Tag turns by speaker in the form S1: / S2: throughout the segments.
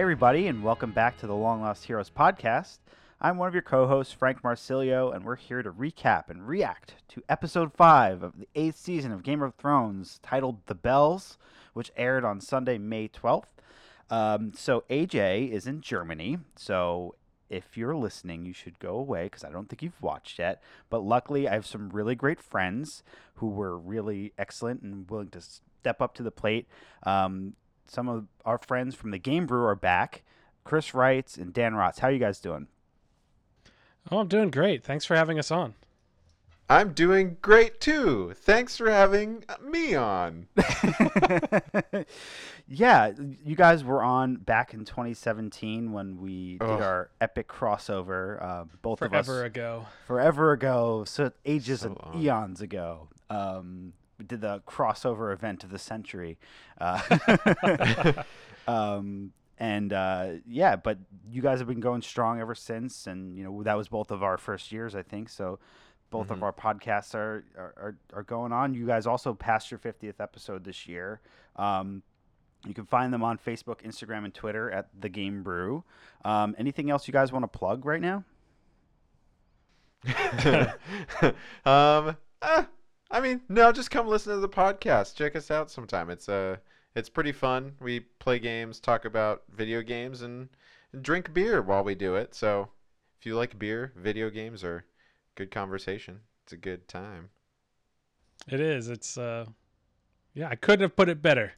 S1: Hey, everybody, and welcome back to the Long Lost Heroes podcast. I'm one of your co hosts, Frank Marsilio, and we're here to recap and react to episode 5 of the eighth season of Game of Thrones titled The Bells, which aired on Sunday, May 12th. Um, so, AJ is in Germany, so if you're listening, you should go away because I don't think you've watched yet. But luckily, I have some really great friends who were really excellent and willing to step up to the plate. Um, some of our friends from the Game Brew are back. Chris Wrights and Dan Rotz. How are you guys doing?
S2: Oh, I'm doing great. Thanks for having us on.
S3: I'm doing great too. Thanks for having me on.
S1: yeah, you guys were on back in 2017 when we did our epic crossover. Uh, both of us Forever
S2: ago.
S1: forever ago, so ages
S3: So
S1: and
S3: long.
S1: eons ago. Um, we did the crossover event of the century. Uh, um, and uh, yeah, but you guys have been going strong ever since, and you know that was both of our first years, I think. So both of
S3: Mhm.
S1: our podcasts are, are are are going on. You guys also passed your 50th episode this year. Um, you can find them on Facebook, Instagram, and Twitter at the Game Brew. Um, anything else you guys want to plug right now?
S3: um, eh, I mean, no, just come listen to the podcast. Check us out sometime. It's uh, it's pretty fun. We play games, talk about video games, and drink beer while we do it. So, if you like beer, video games are good conversation. It's a good time.
S2: It is. It's uh yeah, I couldn't have put it better.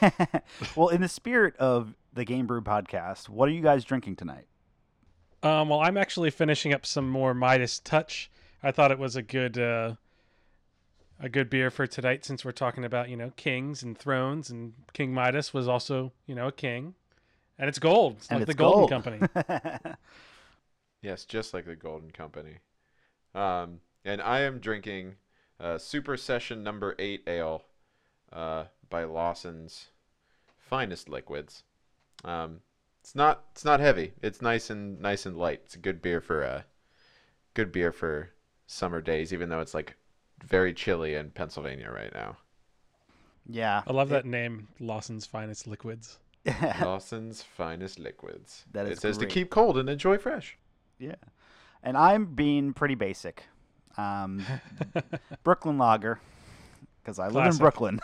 S1: well, in the spirit of the Game Brew podcast, what are you guys drinking tonight?
S2: Um well I'm actually finishing up some more Midas Touch. I thought it was a good uh a good beer for tonight since we're talking about, you know, kings and thrones and King Midas was also, you know, a king. And it's gold. It's
S1: And
S2: like
S1: it's
S2: the Golden
S1: gold.
S2: Company.
S3: Yes, just like the Golden Company. Um, and I am drinking uh, Super Session Number Eight Ale uh, by Lawson's Finest Liquids. Um, it's not it's not heavy. It's nice and nice and light. It's a good beer for uh, good beer for summer days, even though it's like very chilly in Pennsylvania right now.
S1: yeah,
S2: I love that name, Lawson's Finest Liquids.
S3: Lawson's Finest Liquids.
S1: That
S3: It says
S1: great.
S3: to keep cold and enjoy fresh.
S1: yeah, and I'm being pretty basic. Um, Brooklyn Lager, because I live in Brooklyn.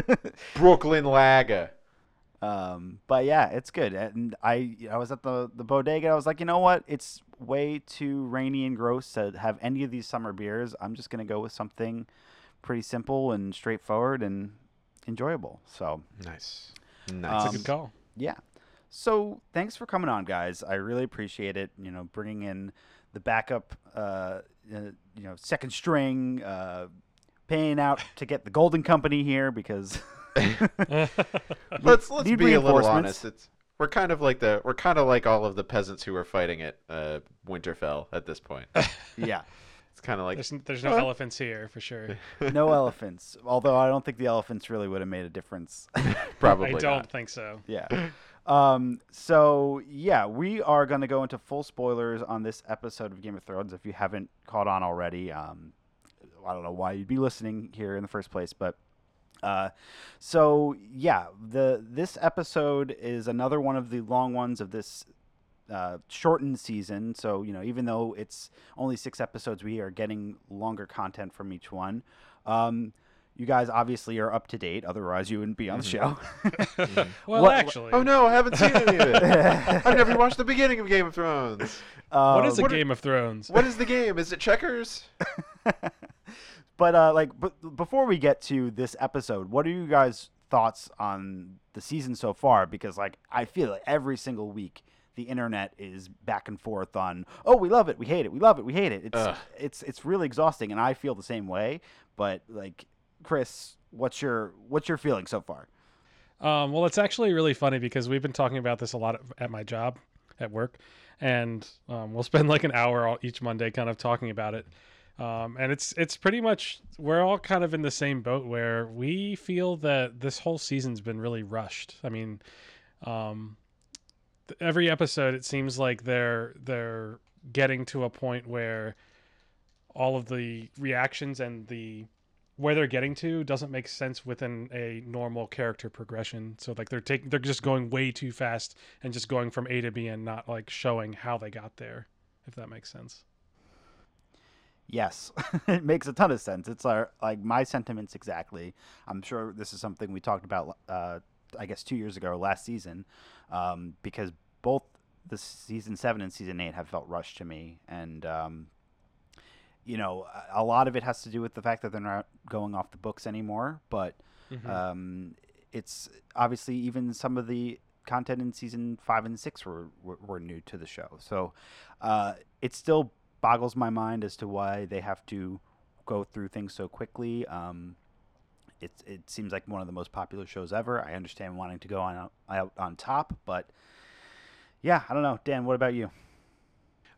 S3: Brooklyn Lager.
S1: Um, but yeah, it's good. And I I was at the the bodega. I was like, you know what? It's way too rainy and gross to have any of these summer beers. I'm just gonna go with something pretty simple and straightforward and enjoyable. So
S3: Nice.
S2: That's
S3: Nice.
S2: a
S1: Um,
S2: good call.
S1: yeah. So thanks for coming on, guys. I really appreciate it. You know, bringing in the backup, uh, uh, you know, second string, uh, paying out to get the Golden Company here because
S3: let's let's
S1: need
S3: be a little honest. It's we're kind of like the we're kind of like all of the peasants who were fighting at uh, Winterfell at this point.
S1: yeah,
S3: It's kind of like
S2: There's, there's no
S3: Huh?
S2: elephants here for sure.
S1: no elephants. Although I don't think the elephants really would have made a difference.
S3: probably
S2: I don't
S3: not.
S2: think so.
S1: yeah. Um, so yeah, we are going to go into full spoilers on this episode of Game of Thrones. If you haven't caught on already, um, I don't know why you'd be listening here in the first place, but uh, so yeah, the this episode is another one of the long ones of this uh, shortened season. So you know, even though it's only six episodes, we are getting longer content from each one. Um, you guys obviously are up to date, otherwise you wouldn't be on the show.
S2: Well,
S1: What-
S2: actually,
S3: Oh no, I haven't seen any of it. I've never watched the beginning of Game of Thrones.
S2: what is a
S3: what-
S2: Game of Thrones?
S3: What is the game? Is it checkers?
S1: But uh, like, but before we get to this episode, what are you guys' thoughts on the season so far? Because like, I feel like every single week the internet is back and forth on, oh, we love it, we hate it, we love it, we hate it. It's
S3: Ugh.
S1: it's it's really exhausting, and I feel the same way. But like, Chris, what's your what's your feeling so far?
S2: Um, well, it's actually really funny because we've been talking about this a lot at my job, at work, and um, we'll spend like an hour all, each Monday kind of talking about it. Um, and it's it's pretty much we're all kind of in the same boat where we feel that this whole season's been really rushed. I mean, um, th- every episode it seems like they're they're getting to a point where all of the reactions and the where they're getting to doesn't make sense within a normal character progression. So like they're taking they're just going way too fast and just going from A to B and not like showing how they got there, if that makes sense.
S1: Yes, it makes a ton of sense. It's our like my sentiments exactly. I'm sure this is something we talked about. Uh, I guess two years ago, or last season, um, because both the season seven and season eight have felt rushed to me, and um, you know, a lot of it has to do with the fact that they're not going off the books anymore. But
S2: Mhm.
S1: um, it's obviously even some of the content in season five and six were were, were new to the show. So uh, it still boggles my mind as to why they have to go through things so quickly. Um, it it seems like one of the most popular shows ever. I understand wanting to go on out on top, but yeah, I don't know. Dan, what about you?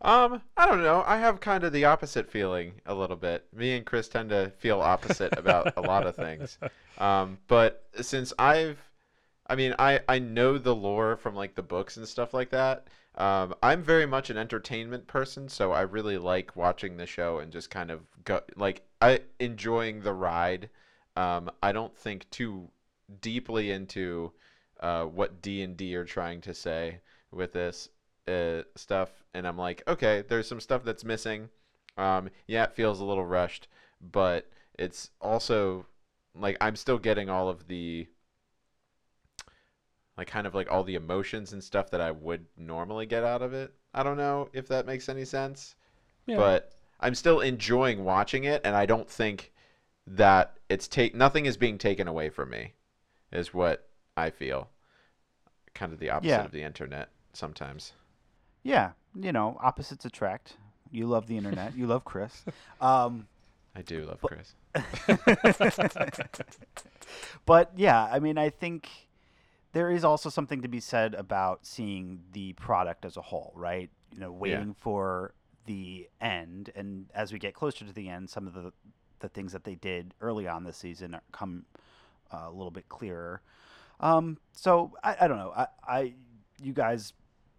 S3: Um, I don't know. I have kind of the opposite feeling a little bit. Me and Chris tend to feel opposite about a lot of things. Um, but since I've, I mean, I I know the lore from like the books and stuff like that. Um, I'm very much an entertainment person, so I really like watching the show and just kind of go like I enjoying the ride. Um, I don't think too deeply into uh, what D and D are trying to say with this uh, stuff, and I'm like, okay, there's some stuff that's missing. Um, yeah, it feels a little rushed, but it's also like I'm still getting all of the like kind of like all the emotions and stuff that I would normally get out of it. I don't know if that makes any sense,
S2: Yeah.
S3: but I'm still enjoying watching it, and I don't think that it's take nothing is being taken away from me, is what I feel. Kind of the opposite
S1: Yeah.
S3: of the internet sometimes.
S1: Yeah, you know, opposites attract. You love the internet. you love Chris. Um,
S3: I do love
S1: But-
S3: Chris.
S1: but yeah, I mean, I think there is also something to be said about seeing the product as a whole, right? You know, waiting for the end, and as we get closer to the end, some of the the things that they did early on this season come uh, a little bit clearer. Um, so I, I don't know. I, I you guys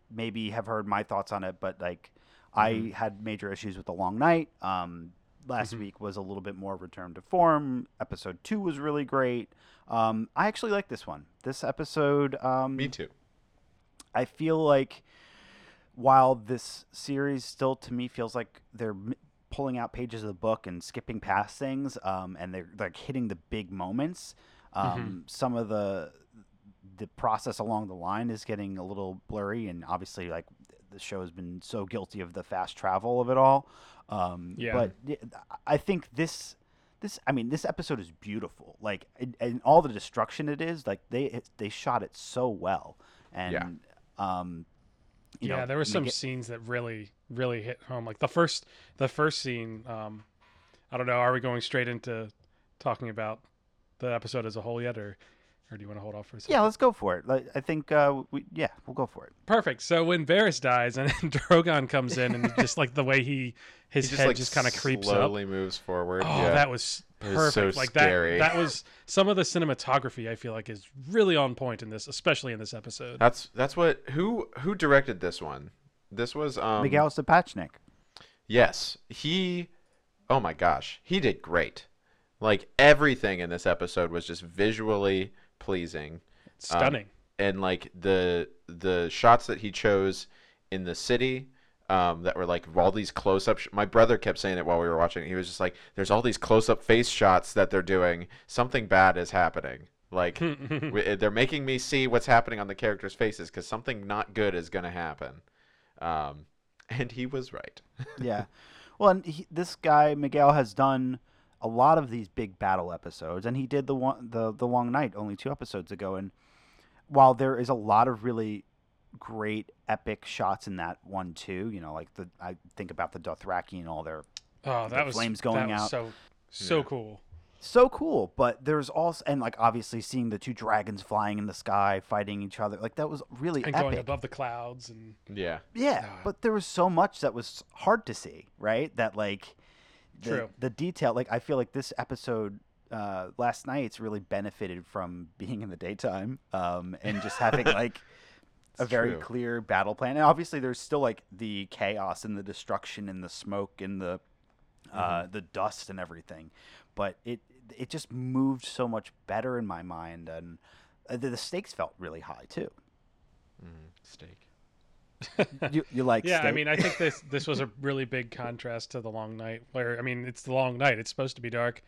S1: maybe have heard my thoughts on it, but like I
S3: Mhm.
S1: had major issues with the long night. Um, last
S2: Mhm.
S1: week was a little bit more return to form. Episode two was really great. Um, I actually like this one. This episode, um,
S3: Me too.
S1: I feel like while this series still to me feels like they're pulling out pages of the book and skipping past things, um, and they're like hitting the big moments. Um, Some of the the process along the line is getting a little blurry, and obviously, like the show has been so guilty of the fast travel of it all. Um,
S2: Yeah.
S1: But I think this this I mean this episode is beautiful. Like and, and all the destruction it is, like they they shot it so well. And um you
S2: yeah,
S1: know,
S2: there were some
S1: it-
S2: scenes that really, really hit home. Like the first, the first scene. Um, I don't know. Are we going straight into talking about the episode as a whole yet, or, or do you want to hold off for a second?
S1: Yeah, let's go for it. Like, I think uh we yeah, we'll go for it.
S2: Perfect. So when Varys dies and Drogon comes in and just like the way he his
S3: He just
S2: head
S3: like
S2: just kind of creeps up.
S3: slowly moves forward.
S2: Oh,
S3: yeah.
S2: that was
S3: It was so
S2: perfect. like
S3: scary.
S2: that. That was some of the cinematography. I feel like is really on point in this, especially in this episode.
S3: That's that's what who who directed this one? This was um
S1: Miguel Sapochnik.
S3: Yes, he. Oh my gosh, he did great. Like everything in this episode was just visually pleasing,
S2: Stunning.
S3: and like the the shots that he chose in the city. Um, that were like all these close-up. Sh- My brother kept saying it while we were watching. He was just like, "There's all these close-up face shots that they're doing. Something bad is happening. Like w- they're making me see what's happening on the characters' faces because something not good is gonna happen." Um, and he was right.
S1: yeah. Well, and he, this guy Miguel has done a lot of these big battle episodes, and he did the one the the Long Night only two episodes ago. And while there is a lot of really great epic shots in that one too, you know, like the I think about the Dothraki and all their
S2: oh,
S1: the
S2: that was
S1: flames going
S2: that was
S1: out.
S2: So so
S3: Yeah.
S2: cool.
S1: so cool. But there's also and like obviously seeing the two dragons flying in the sky fighting each other, like that was really
S2: And
S1: epic.
S2: going above the clouds and
S3: Yeah.
S1: Yeah,
S2: Ah.
S1: but there was so much that was hard to see, right? That like the,
S2: True.
S1: the detail, like I feel like this episode uh, last night's really benefited from being in the daytime um, and just having like a very
S3: true.
S1: clear battle plan. And obviously, there's still like the chaos and the destruction and the smoke and the uh,
S3: Mm-hmm.
S1: the dust and everything, but it it just moved so much better in my mind, and uh, the, the stakes felt really high too.
S3: Mm, steak.
S1: You, you like?
S2: yeah, I mean, I think this this was a really big contrast to the Long Night, where I mean, it's the Long Night. It's supposed to be dark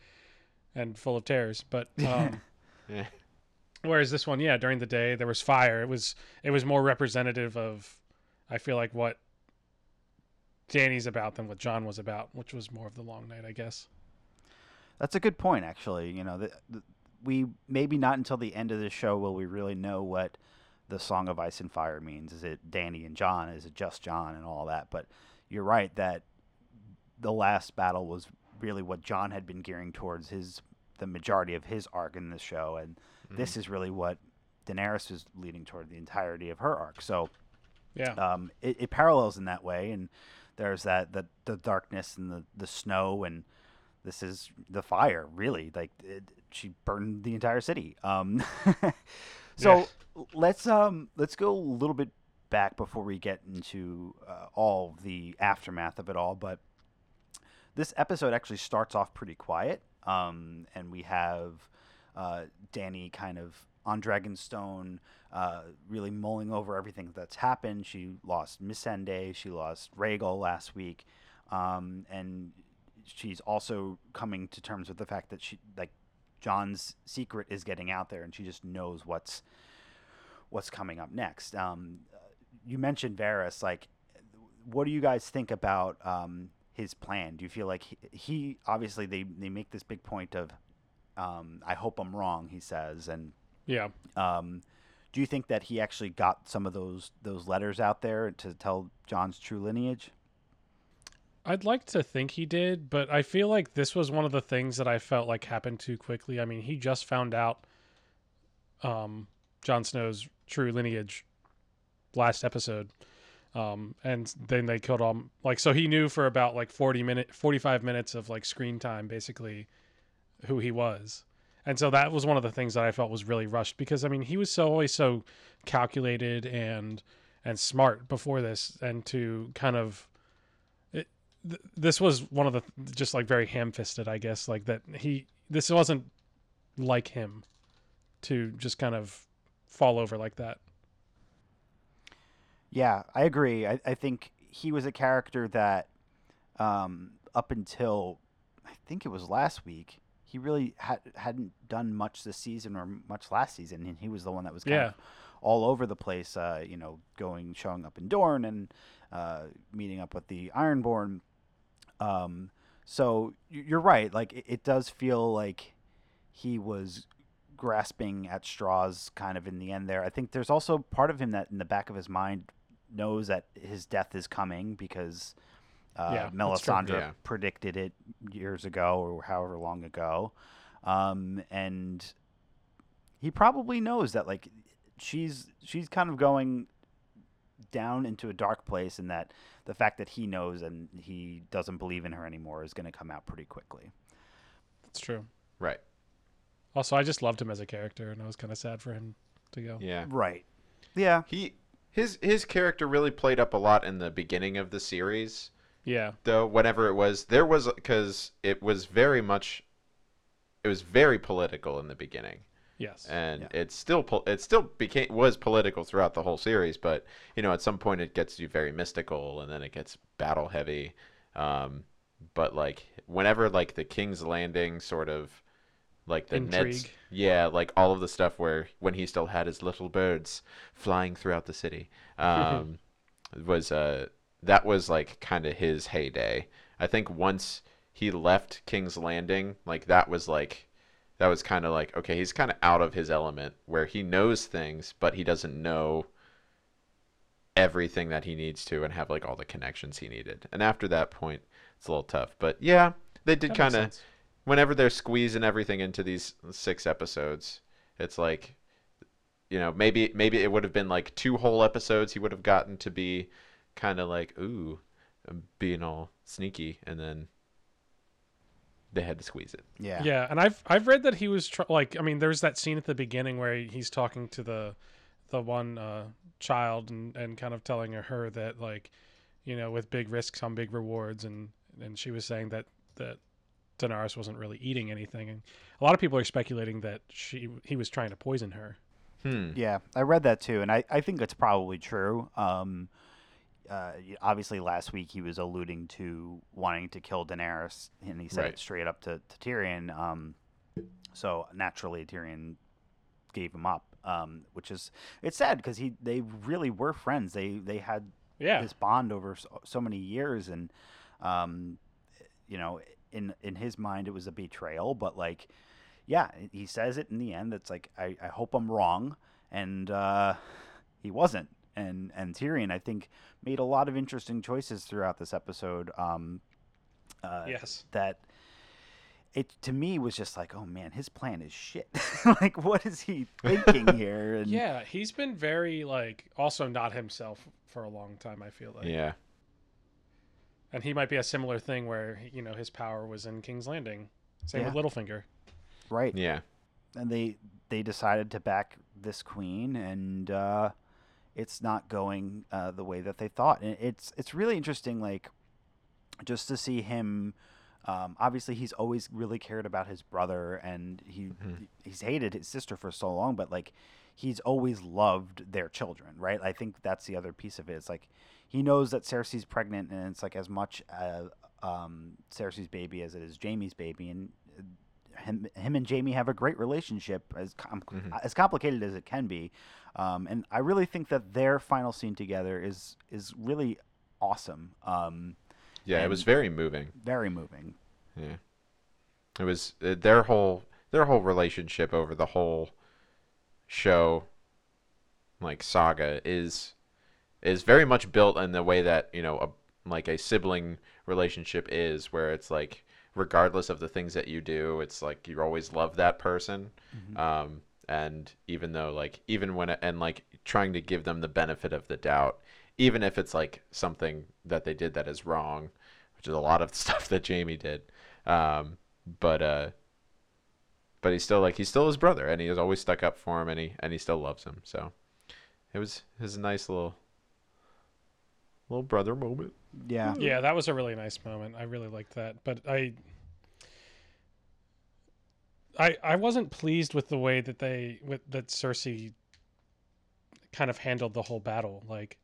S2: and full of terrors, but um,
S3: Yeah.
S2: whereas this one, yeah, during the day there was fire. It was it was more representative of, I feel like what Danny's about than what Jon was about, which was more of the Long Night, I guess.
S1: That's a good point, actually. You know, the, the, we maybe not until the end of the show will we really know what the Song of Ice and Fire means. Is it Danny and Jon? Is it just Jon and all that? But you're right that the last battle was really what Jon had been gearing towards his the majority of his arc in this show, and this is really what Daenerys is leading toward the entirety of her arc. So
S2: Yeah,
S1: um, it, it parallels in that way, and there's that the the darkness and the the snow, and this is the fire. Really, like it, she burned the entire city. Um, so let's um let's go a little bit back before we get into uh, all the aftermath of it all, but. This episode actually starts off pretty quiet, um, and we have uh, Danny kind of on Dragonstone, uh, really mulling over everything that's happened. She lost Missandei, she lost Rhaegal last week, um, and she's also coming to terms with the fact that she like Jon's secret is getting out there, and she just knows what's what's coming up next. Um, you mentioned Varys, like, what do you guys think about um, his plan? Do you feel like he, he obviously they they make this big point of um, I hope I'm wrong, he says, and
S2: yeah.
S1: um, do you think that he actually got some of those those letters out there to tell Jon's true lineage?
S2: I'd like to think he did, but I feel like this was one of the things that I felt like happened too quickly. I mean, he just found out um, Jon Snow's true lineage last episode. Um, and then they killed him. Like, so he knew for about like 40 minute, 45 minutes of like screen time, basically who he was. And so that was one of the things that I felt was really rushed because I mean, he was so always so calculated and, and smart before this and to kind of, th- this was one of the just like very ham-fisted, I guess, like that he, this wasn't like him to just kind of fall over like that.
S1: Yeah, I agree. I, I think he was a character that, um, up until I think it was last week, he really had hadn't done much this season or much last season, and he was the one that was kind
S2: Yeah.
S1: of all over the place. Uh, you know, going showing up in Dorne and uh, meeting up with the Ironborn. Um, so you're right. Like it, it does feel like he was grasping at straws kind of in the end there. I think there's also part of him that in the back of his mind knows that his death is coming because uh,
S2: Yeah.
S1: Melisandre
S3: Yeah.
S1: predicted it years ago or however long ago. Um, and he probably knows that like she's she's kind of going down into a dark place and that the fact that he knows and he doesn't believe in her anymore is going to come out pretty quickly.
S2: That's true.
S3: Right.
S2: Also, I just loved him as a character, and I was kind of sad for him to go.
S3: Yeah.
S1: Right. Yeah.
S3: He his his character really played up a lot in the beginning of the series.
S2: Yeah,
S3: though whatever it was there was because it was very much it was very political in the beginning
S2: yes,
S3: and
S1: Yeah.
S3: it's still pol- it still became was political throughout the whole series but you know at some point it gets you very mystical and then it gets battle heavy. Um but like whenever like the king's landing sort of like the Ned's, yeah like all of the stuff where when he still had his little birds flying throughout the city um was uh that was like kind of his heyday. I think once he left king's landing like that was like that was kind of like okay he's kind of out of his element where he knows things but he doesn't know everything that he needs to and have like all the connections he needed. And after that point it's a little tough. But yeah they did kind of whenever they're squeezing everything into these six episodes it's like you know maybe maybe it would have been like two whole episodes he would have gotten to be kind of like ooh I'm being all sneaky and then they had to squeeze it
S1: Yeah.
S2: Yeah, and I've I've read that he was tr- like I mean, there's that scene at the beginning where he's talking to the the one uh, child and and kind of telling her that like, you know, with big risks come big rewards, and and she was saying that that Daenerys wasn't really eating anything, and a lot of people are speculating that she he was trying to poison her.
S3: Hmm.
S1: Yeah, I read that too, and I, I think it's probably true. Um, uh, obviously, last week he was alluding to wanting to kill Daenerys, and he said
S3: Right.
S1: it straight up to, to Tyrion. Um, so naturally, Tyrion gave him up, um, which is it's sad because he they really were friends. They they had
S2: Yeah,
S1: this bond over so, so many years, and um, you know, in in his mind, it was a betrayal. But like, yeah, he says it in the end. It's like I, I hope I'm wrong, and uh, he wasn't. And and Tyrion, I think, made a lot of interesting choices throughout this episode. Um, uh,
S2: yes.
S1: that it to me was just like, oh man, his plan is shit. like, what is he thinking here? And
S2: Yeah, he's been very like also not himself for a long time. I feel like,
S3: Yeah.
S2: and he might be a similar thing where you know his power was in King's Landing. Same with
S1: Yeah.
S2: Littlefinger.
S1: right.
S3: Yeah.
S1: and they they decided to back this queen and uh it's not going uh the way that they thought. And it's it's really interesting like just to see him um obviously he's always really cared about his brother and he
S3: Mhm.
S1: he's hated his sister for so long but like he's always loved their children right? I think that's the other piece of it. It's like he knows that cersei's pregnant and it's like as much uh, um cersei's baby as it is jaime's baby. And him, him and Jaime have a great relationship, as com-
S3: Mhm.
S1: as complicated as it can be, um, and I really think that their final scene together is is really awesome, um,
S3: Yeah. It was very moving.
S1: very moving.
S3: Yeah. It was uh, their whole their whole relationship over the whole show like saga is is very much built in the way that, you know, a like a sibling relationship is where it's like regardless of the things that you do, it's like you always love that person. Um and even though like even when and like trying to give them the benefit of the doubt even if it's like something that they did that is wrong which is a lot of stuff that Jaime did um but uh but he's still like he's still his brother and he has always stuck up for him and he and he still loves him so it was it was a nice little little brother moment
S1: Yeah,
S2: Yeah, that was a really nice moment. I really liked that, but I. I, I wasn't pleased with the way that they with that Cersei kind of handled the whole battle. Like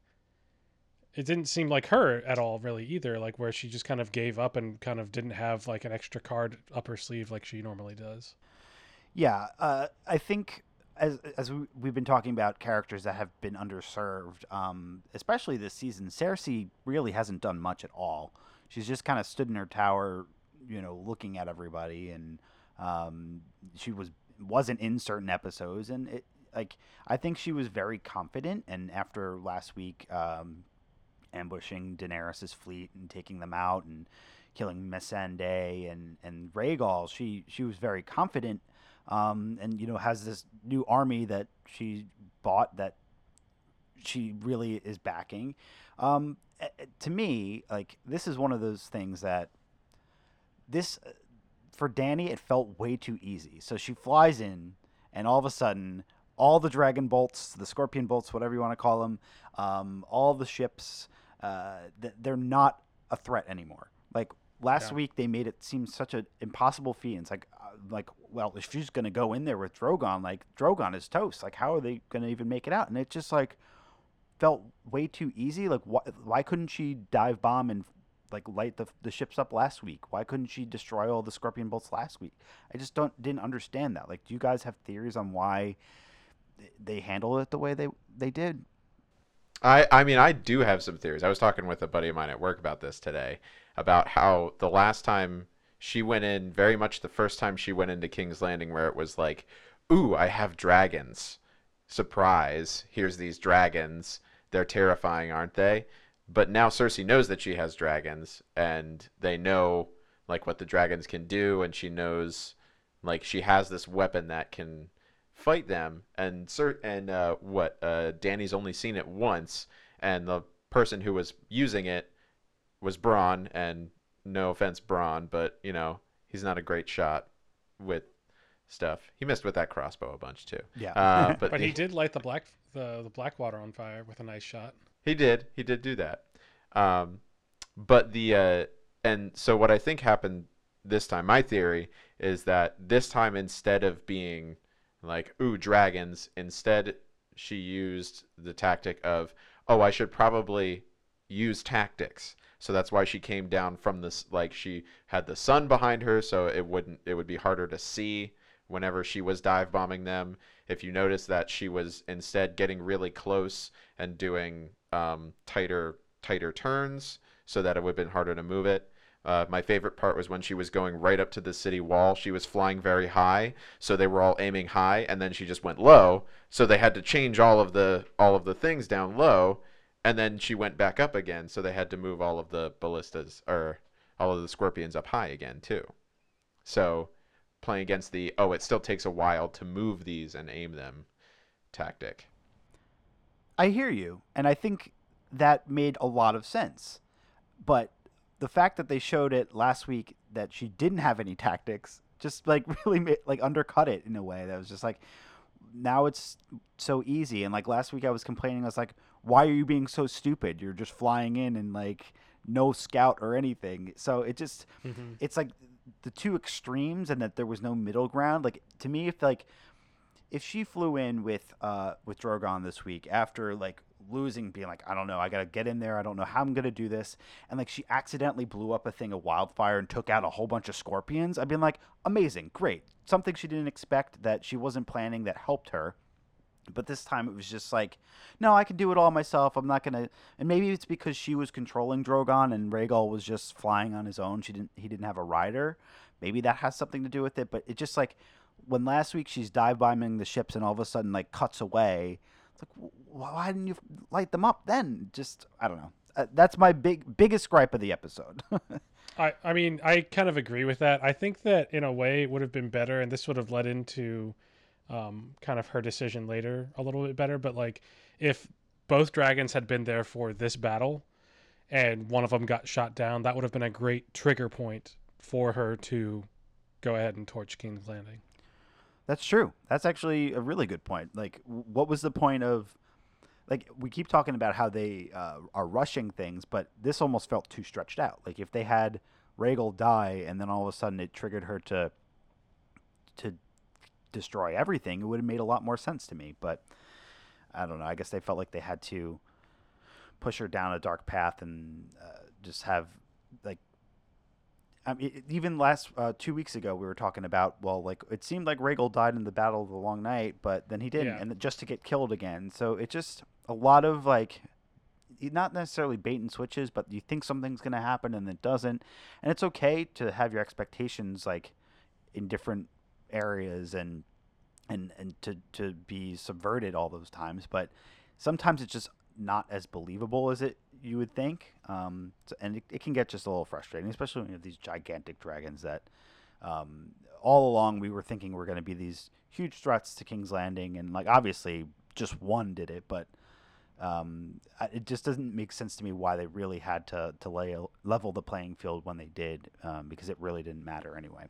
S2: it didn't seem like her at all really either, like where she just kind of gave up and kind of didn't have like an extra card up her sleeve like she normally does.
S1: yeah. Uh, I think as as we, we've been talking about characters that have been underserved, um, especially this season, Cersei really hasn't done much at all. She's just kind of stood in her tower, you know, looking at everybody, and um, she was wasn't in certain episodes, and it like I think she was very confident. And after last week, um, ambushing Daenerys's fleet and taking them out and killing Missandei and and Rhaegal, she she was very confident, um, and you know has this new army that she bought that she really is backing. Um, to me, like this is one of those things that this uh, for Danny it felt way too easy. So she flies in, and all of a sudden, all the dragon bolts, the scorpion bolts, whatever you want to call them, um, all the ships, uh, they're not a threat anymore. Like last
S2: Yeah.
S1: week, they made it seem such an impossible feat. And it's like, Uh, like, well, if she's gonna go in there with Drogon, like Drogon is toast. Like, how are they gonna even make it out? And it just like felt way too easy. Like, why, why couldn't she dive bomb and like light the, the ships up last week? Why couldn't she destroy all the scorpion bolts last week? I just don't didn't understand that. Like, do you guys have theories on why they handled it the way they they did?
S3: I I mean I do have some theories. I was talking with a buddy of mine at work about this today about how the last time she went in, very much the first time she went into King's Landing, where it was like, "Ooh, I have dragons! Surprise! Here's these dragons. They're terrifying, aren't they?" But now Cersei knows that she has dragons, and they know like what the dragons can do, and she knows like she has this weapon that can fight them and Sir and uh, what uh, Danny's only seen it once and the person who was using it was Bronn and no offense Bronn but you know he's not a great shot with stuff he missed with that crossbow a bunch too
S1: Yeah.
S3: uh, but,
S2: But he did light the black the, the black water on fire with a nice shot.
S3: He did. He did do that. Um, but the uh, and so what I think happened this time. My theory is that this time instead of being like ooh dragons, instead she used the tactic of oh I should probably use tactics. So that's why she came down from this like she had the sun behind her so it wouldn't it would be harder to see whenever she was dive bombing them. If you notice that she was instead getting really close and doing um, tighter tighter turns so that it would have been harder to move it. Uh, my favorite part was when she was going right up to the city wall. She was flying very high, so they were all aiming high, and then she just went low. So they had to change all of the all of the things down low, and then she went back up again. So they had to move all of the ballistas or all of the scorpions up high again too. So playing against the oh, it still takes a while to move these and aim them tactic.
S1: I hear you, and I think that made a lot of sense. But the fact that they showed it last week that she didn't have any tactics just like really made, like undercut it in a way that was just like now it's so easy and like last week I was complaining I was like why are you being so stupid? You're just flying in and like no scout or anything. So it just
S2: Mhm.
S1: it's like the two extremes and that there was no middle ground. Like to me if like if she flew in with uh with Drogon this week after like losing being like I don't know. I got to get in there. I don't know how I'm going to do this and like she accidentally blew up a thing of wildfire and took out a whole bunch of scorpions I'd been like amazing. Great. Something she didn't expect that she wasn't planning that helped her but this time it was just like no I can do it all myself. I'm not to and maybe it's because she was controlling Drogon and Rhaegal was just flying on his own. She didn't he didn't have a rider. Maybe that has something to do with it but it just like when last week she's dive bombing the ships and all of a sudden like cuts away it's like why didn't you light them up then? Just i don't know. Uh, that's my big biggest gripe of the episode.
S2: I, I mean, I kind of agree with that. I think that in a way it would have been better, and this would have led into um, kind of her decision later a little bit better. But like, if both dragons had been there for this battle, and one of them got shot down, that would have been a great trigger point for her to go ahead and torch King's Landing.
S1: that's true that's actually a really good point like what was the point of like we keep talking about how they uh, are rushing things but this almost felt too stretched out like if they had Rhaegal die and then all of a sudden it triggered her to to destroy everything it would have made a lot more sense to me but i don't know i guess they felt like they had to push her down a dark path and uh, just have like I mean, even last uh, two weeks ago, we were talking about well, like it seemed like Rhaegal died in the Battle of the Long Night, but then he didn't,
S2: Yeah.
S1: and just to get killed again. So it just a lot of like, not necessarily bait and switches, but you think something's gonna happen and it doesn't, and it's okay to have your expectations like in different areas and and and to to be subverted all those times, but sometimes it's just not as believable as it you would think. Um, so- and it, it can get just a little frustrating, especially when you have these gigantic dragons that um, all along we were thinking were going to be these huge threats to King's Landing, and like obviously just one did it, but um, it just doesn't make sense to me why they really had to to lay level the playing field when they did, um, because it really didn't matter anyway.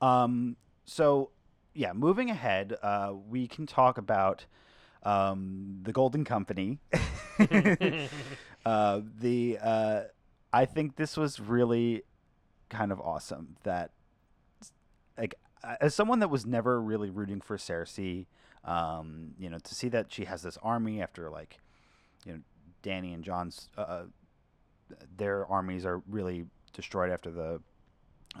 S1: Um, so yeah, moving ahead, uh, we can talk about um, the Golden Company. uh, the uh, I think this was really kind of awesome that like as someone that was never really rooting for Cersei, um, you know, to see that she has this army after like you know Danny and Jon's uh, their armies are really destroyed after the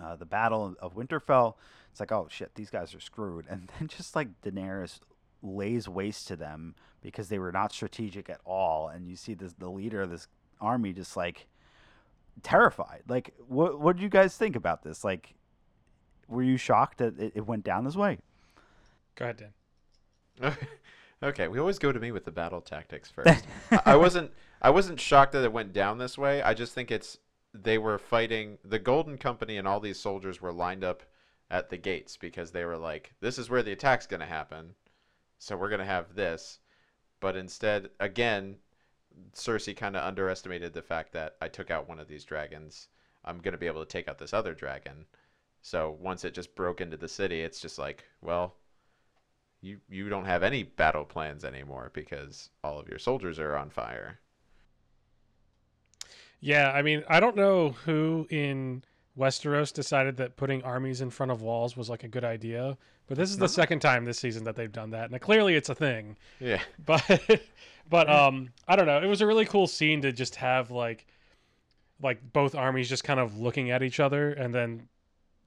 S1: uh, the battle of Winterfell. It's like, oh shit, these guys are screwed. And then just like Daenerys lays waste to them because they were not strategic at all. And you see this the leader of this army just like terrified. Like, what what did you guys think about this? Like, were you shocked that it, it went down this way?
S2: Go ahead, Dan.
S3: okay, we always go to me with the battle tactics first. I- I wasn't I wasn't shocked that it went down this way. I just think it's they were fighting the Golden Company and all these soldiers were lined up at the gates because they were like, this is where the attack's going to happen. So we're going to have this. But instead, again, Cersei kind of underestimated the fact that I took out one of these dragons. I'm going to be able to take out this other dragon. So once it just broke into the city, it's just like, well, you you don't have any battle plans anymore because all of your soldiers are on fire.
S2: Yeah, I mean, I don't know who in Westeros decided that putting armies in front of walls was like a good idea. But this is the second time this season that they've done that. And clearly it's a thing.
S3: Yeah.
S2: But but um I don't know. It was a really cool scene to just have like like both armies just kind of looking at each other and then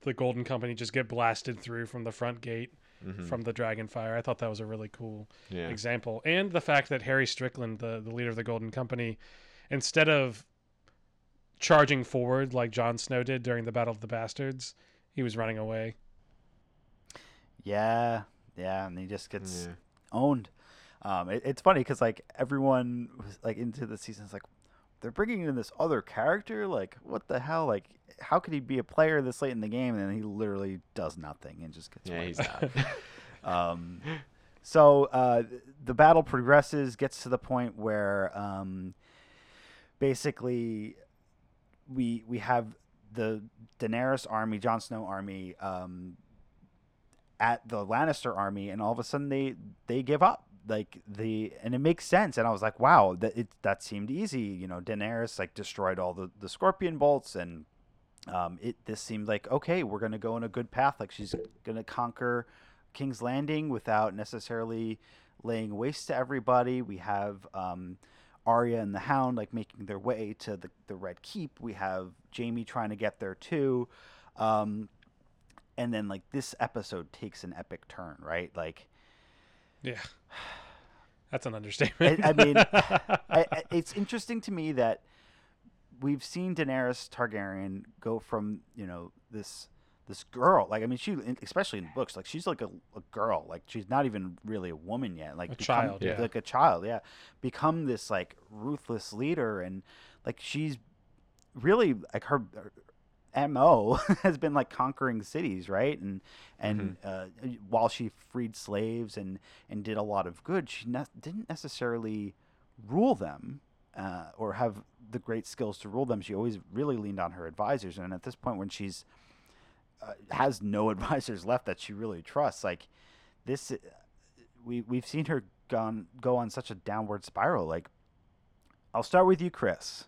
S2: the Golden Company just get blasted through from the front gate
S3: Mhm.
S2: from the dragon fire. I thought that was a really cool
S3: yeah.
S2: example. And the fact that Harry Strickland, the, the leader of the Golden Company, instead of charging forward like Jon Snow did during the Battle of the Bastards, he was running away.
S1: Yeah, yeah, and he just gets
S3: Yeah.
S1: owned. Um, it, it's funny because like everyone was like into the season is like they're bringing in this other character. Like what the hell? Like how could he be a player this late in the game and then he literally does nothing and just gets
S3: Yeah, he's
S1: out. Um, so uh, the battle progresses, gets to the point where um, basically we we have the Daenerys army, Jon Snow army, um, at the Lannister army, and all of a sudden they they give up. Like the and it makes sense, and I was like, wow, that it that seemed easy. You know, Daenerys like destroyed all the the scorpion bolts, and um, it this seemed like okay, we're gonna go in a good path. Like she's gonna conquer King's Landing without necessarily laying waste to everybody. We have um, Arya and the Hound like making their way to the, the Red Keep. We have Jaime trying to get there too. Um, and then like this episode takes an epic turn, right? Like
S2: Yeah. That's an understatement.
S1: I mean, I, I, it's interesting to me that we've seen Daenerys Targaryen go from you know this this girl like I mean she especially in books like she's like a, a girl like she's not even really a woman yet like
S2: A
S1: become-
S2: child, yeah.
S1: like a child yeah. Become this like ruthless leader and like she's really like her, her mo has been like conquering cities right? And and uh, while she freed slaves and and did a lot of good she ne- didn't necessarily rule them uh, or have the great skills to rule them. She always really leaned on her advisors. And at this point when she's uh, has no advisors left that she really trusts like this uh, we we've seen her gone go on such a downward spiral like I'll start with you Chris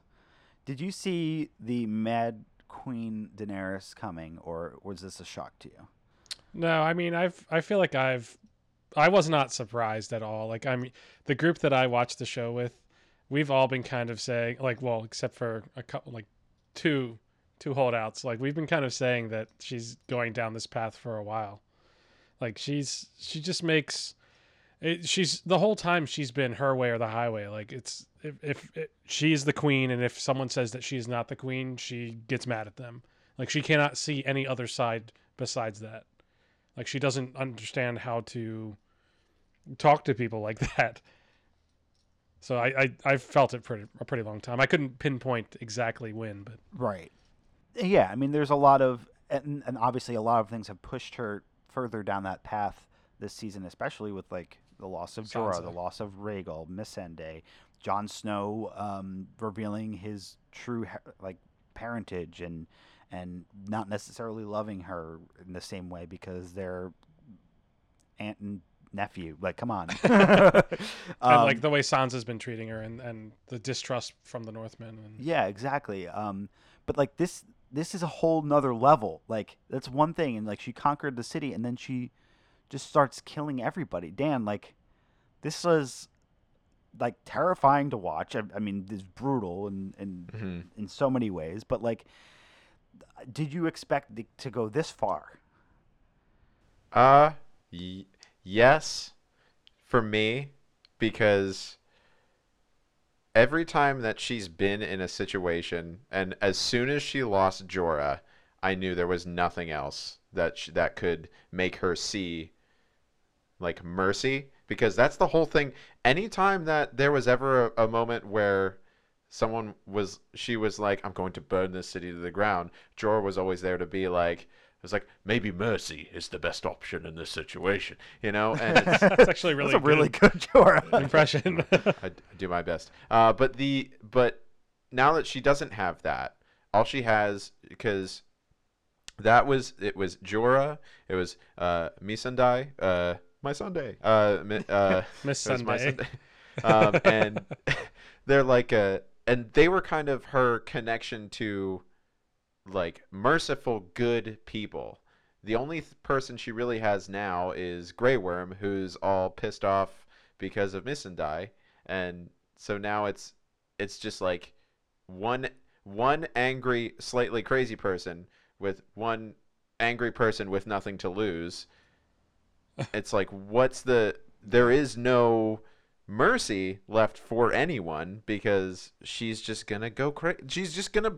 S1: did you see the Mad Queen Daenerys coming, or was this a shock to you?
S2: No, I mean I've I feel like I've I was not surprised at all. Like I mean the group that I watched the show with, we've all been kind of saying like well, except for a couple like two two holdouts, like we've been kind of saying that she's going down this path for a while. Like she's she just makes it, she's the whole time she's been her way or the highway. Like it's if if it, she's the queen and if someone says that she's not the queen, she gets mad at them. Like she cannot see any other side besides that. Like she doesn't understand how to talk to people like that. So I I, I felt it for a pretty long time. I couldn't pinpoint exactly when, but
S1: Right. Yeah, I mean, there's a lot of, and, and obviously a lot of things have pushed her further down that path this season, especially with like the loss of Jorah, the loss of Rhaegal, Missandei, Jon Snow um, revealing his true like parentage and and not necessarily loving her in the same way because they're aunt and nephew. Like, come on.
S2: and
S1: Um,
S2: like the way Sansa's been treating her and and the distrust from the Northmen and
S1: Yeah, exactly. Um, but like this, this is a whole nother level. Like that's one thing, and like she conquered the city, and then she just starts killing everybody. Dan, like this was like terrifying to watch. I, I mean, it's brutal and in, in,
S3: Mhm.
S1: in so many ways. But like, did you expect it to go this far?
S3: Uh, y- yes, for me, because every time that she's been in a situation, and as soon as she lost Jorah, I knew there was nothing else that sh- that could make her see like mercy, because that's the whole thing. Anytime that there was ever a, a moment where someone was she was like i'm going to burn this city to the ground jorah was always there to be like it was like maybe mercy is the best option in this situation you know and it's,
S2: that's actually really
S1: That's a really
S2: good
S1: good Jorah.
S2: impression.
S3: I, I do my best uh, but the but now that she doesn't have that all she has because that was it was jorah it was uh Missandei uh my sunday uh, mi- uh
S2: Miss Sunday.
S3: Sunday. um, and they're like a, and they were kind of her connection to like merciful, good people. The only th- person she really has now is Grey Worm, who's all pissed off because of Missandei, and so now it's it's just like one one angry, slightly crazy person with one angry person with nothing to lose. it's like what's the there is no mercy left for anyone because she's just gonna go crazy. She's just gonna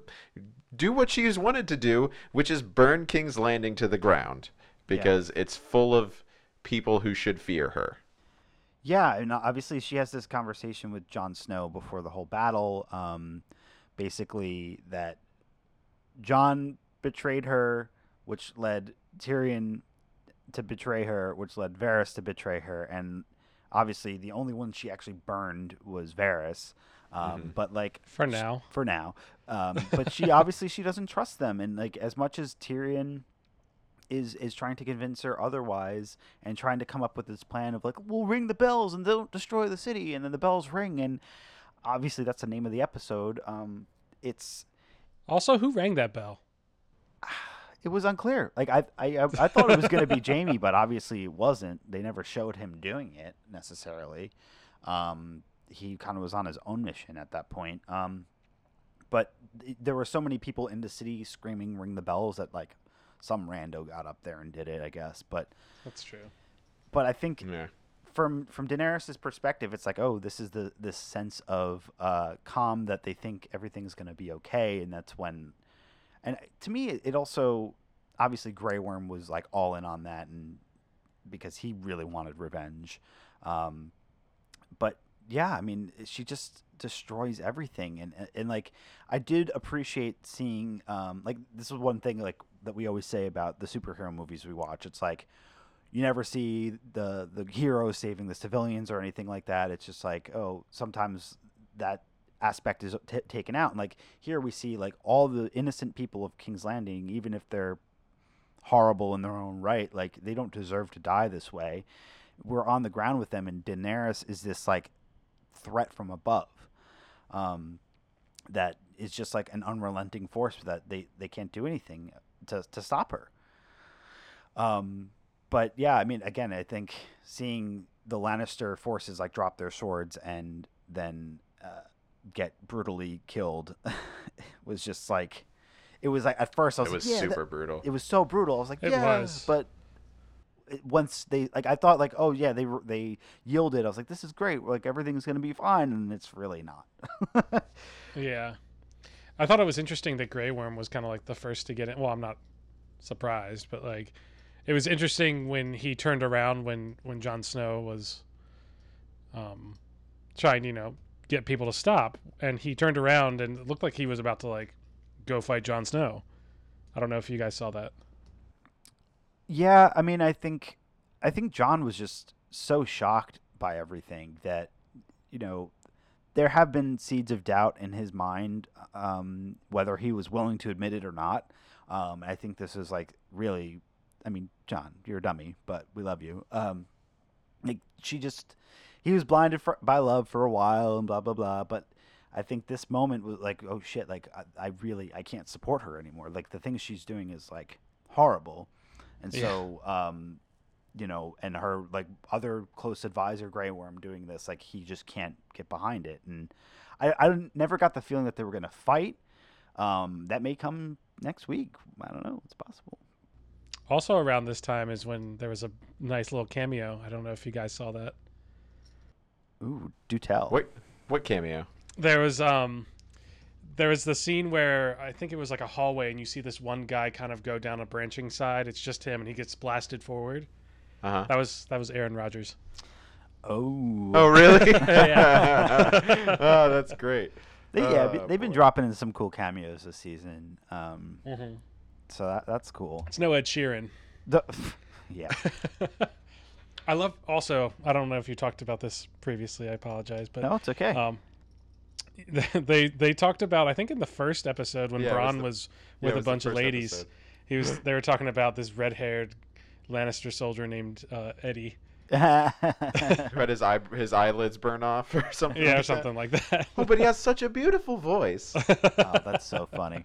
S3: do what she's wanted to do, which is burn King's Landing to the ground because it's full of people who should fear her.
S1: Yeah, and obviously she has this conversation with Jon Snow before the whole battle. Um, basically, that Jon betrayed her, which led Tyrion to betray her, which led Varys to betray her, and obviously the only one she actually burned was Varys. Um,
S3: Mhm.
S1: But like
S2: For
S1: sh-
S2: now.
S1: for now, um, but she obviously she doesn't trust them, and like as much as Tyrion is is trying to convince her otherwise and trying to come up with this plan of like we'll ring the bells and they'll destroy the city and then the bells ring and obviously that's the name of the episode um it's
S2: Also, who rang that bell?
S1: it was unclear like i i i I thought it was going to be jaime but obviously it wasn't they never showed him doing it necessarily um he kind of was on his own mission at that point um but th- there were so many people in the city screaming ring the bells that like some rando got up there and did it i guess but
S2: That's true.
S1: but i think
S3: Yeah.
S1: from from Daenerys's perspective, it's like, oh, this is the this sense of uh, calm that they think everything's going to be okay, and that's when. And to me, it, also obviously Grey Worm was like all in on that, and because he really wanted revenge, um, but yeah, I mean, she just destroys everything, and and, and like I did appreciate seeing, um, like this is one thing like that we always say about the superhero movies we watch. It's like you never see the the hero saving the civilians or anything like that. It's just like oh, sometimes that aspect is t- taken out. And like here we see like all the innocent people of King's Landing, even if they're horrible in their own right, like they don't deserve to die this way. We're on the ground with them, and Daenerys is this like threat from above. Um, that is just like an unrelenting force that they, they can't do anything to, to stop her. Um, but yeah, I mean, again, I think seeing the Lannister forces like drop their swords and then uh, get brutally killed was just like it was like at first I was,
S3: It was
S1: like, yeah, that-
S3: super brutal.
S1: it was so brutal. I was like,
S2: It
S1: yeah,
S2: was.
S1: but it, once they like, I thought like, oh yeah, they were- they yielded. I was like, this is great. Like everything's gonna be fine, and it's really not.
S2: Yeah. I thought it was interesting that Grey Worm was kind of like the first to get it. Well, I'm not surprised, but like it was interesting when he turned around when when Jon Snow was um trying, you know, get people to stop and he turned around and it looked like he was about to like go fight Jon Snow. I don't know if you guys saw that.
S1: Yeah, I mean, I think, I think Jon was just so shocked by everything that, you know, there have been seeds of doubt in his mind, um, whether he was willing to admit it or not. Um, I think this is like really, I mean, Jon, you're a dummy, but we love you. Um, like she just, he was blinded for, by love for a while and blah blah blah. But I think this moment was like, oh shit, like I, I really, I can't support her anymore. Like the things she's doing is like horrible. And
S2: Yeah.
S1: so, um, you know, and her like other close advisor, Grey Worm, doing this, like he just can't get behind it. And I, I never got the feeling that they were going to fight. Um, that may come next week. I don't know. It's possible.
S2: Also around this time is when there was a nice little cameo. I don't know if you guys saw that.
S1: Ooh, do tell.
S3: What what cameo?
S2: there was um there was the scene where I think it was like a hallway and you see this one guy kind of go down a branching side. It's just him and he gets blasted forward.
S3: Uh huh.
S2: That was that was Aaron Rodgers.
S1: Oh.
S3: Oh really?
S2: Yeah.
S3: oh, that's great.
S1: They, yeah,
S3: Oh,
S1: they've been dropping in some cool cameos this season. Um,
S2: Mm-hmm.
S1: so that, that's cool.
S2: It's no Ed Sheeran.
S1: The, yeah.
S2: I love also. I don't know if you talked about this previously. I apologize, but
S1: No, it's okay.
S2: um, they they talked about I think in the first episode when
S3: Yeah, it was
S2: Bronn
S3: the-
S2: was with
S3: it
S2: a
S3: was the
S2: bunch of ladies.
S3: episode.
S2: He was they were talking about this red haired Lannister soldier named uh, Eddie.
S3: Who had his eye his eyelids burn off or something.
S2: Yeah,
S3: like
S2: or
S3: that.
S2: something like that.
S3: Oh, but he has such a beautiful voice.
S1: oh, that's so funny.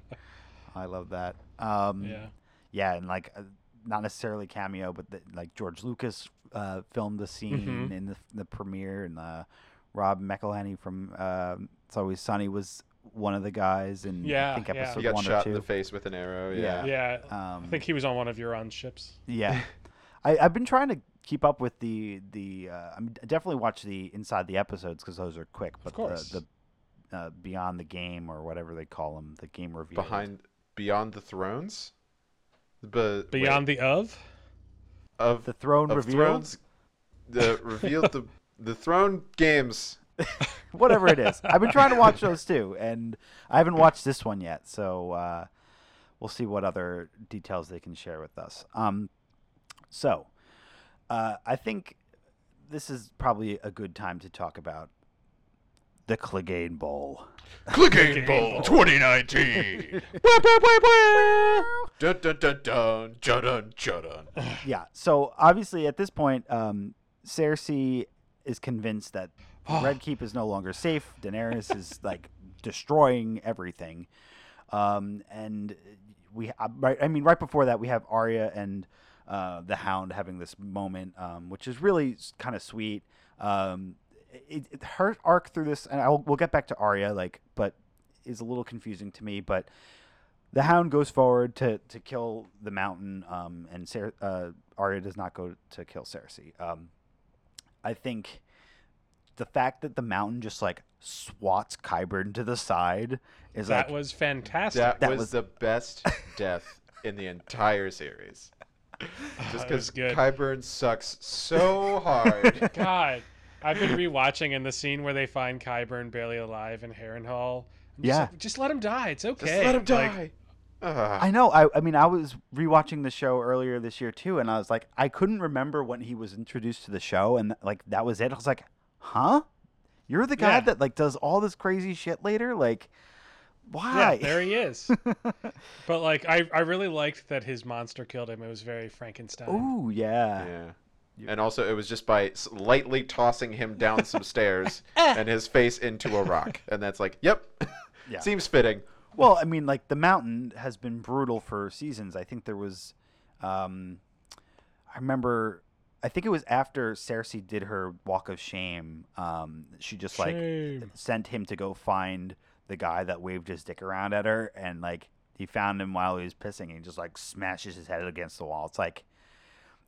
S1: I love that. Um,
S2: Yeah.
S1: yeah, and like uh, not necessarily cameo, but the, like George Lucas uh, filmed the scene
S2: Mhm.
S1: in the, the premiere, and uh, Rob McElhenney from uh, It's Always Sunny was one of the guys, and
S2: Yeah,
S1: I think
S2: yeah.
S1: episode
S3: He got
S1: one
S3: shot
S1: or
S3: in the face with an arrow.
S1: Yeah.
S3: Yeah.
S2: Yeah.
S1: Um,
S2: I think he was on one of your on ships.
S1: Yeah, I, I've been trying to keep up with the the. Uh, I mean, I definitely watch the inside the episodes because those are quick. But
S2: course.
S1: the, the uh, beyond the game or whatever they call them, the game review
S3: Behind Beyond the Thrones. But
S2: Beyond the of?
S3: Of
S1: the throne
S3: of
S1: reveal,
S3: Thrones, the revealed the the Throne games.
S1: whatever it is. I've been trying to watch those too, and I haven't watched this one yet. So uh, we'll see what other details they can share with us. Um, so uh, I think this is probably a good time to talk about the Clegane Bowl.
S3: Clegane
S2: Bowl
S3: 2019. Dun dun dun dun dun dun dun.
S1: yeah. So obviously, at this point, um, Cersei is convinced that Red Keep is no longer safe. Daenerys is like destroying everything, um, and we uh, right. I mean, right before that, we have Arya and uh, the Hound having this moment, um, which is really kind of sweet. Um, it, it, her arc through this, and I'll, we'll get back to Arya, like, but is a little confusing to me. But the Hound goes forward to, to kill the Mountain, um, and Cer- uh, Arya does not go to kill Cersei. Um, I think the fact that the Mountain just like swats Qyburn to the side is
S2: That
S1: like
S2: was fantastic.
S3: That,
S1: That
S3: was,
S1: was-
S3: the best death in the entire series. Just
S2: That was
S3: because
S2: good.
S3: Qyburn sucks so hard.
S2: God, I've been rewatching in the scene where they find Qyburn barely alive in Harrenhal. I'm just
S1: Yeah.
S2: like, just let him die. It's okay.
S3: Just let him
S2: Like,
S3: die. Ugh.
S1: I know. I, I mean, I was rewatching the show earlier this year too, and I was like, I couldn't remember when he was introduced to the show, and like that was it. I was like, huh? You're the guy
S2: Yeah.
S1: that like does all this crazy shit later? Like, why?
S2: yeah, there he is. but like, I I really liked that his monster killed him. It was very Frankenstein.
S1: Ooh, yeah.
S3: Yeah. And also, it was just by s- lightly tossing him down some stairs and his face into a rock. And that's like, yep,
S1: Yeah.
S3: seems fitting.
S1: Well, I mean, like the mountain has been brutal for seasons. I think there was, um, I remember, I think it was after Cersei did her walk of shame. Um, she just like sent him to go find the guy that waved his dick around at her, and like he found him while he was pissing, and he just like smashes his head against the wall. It's like,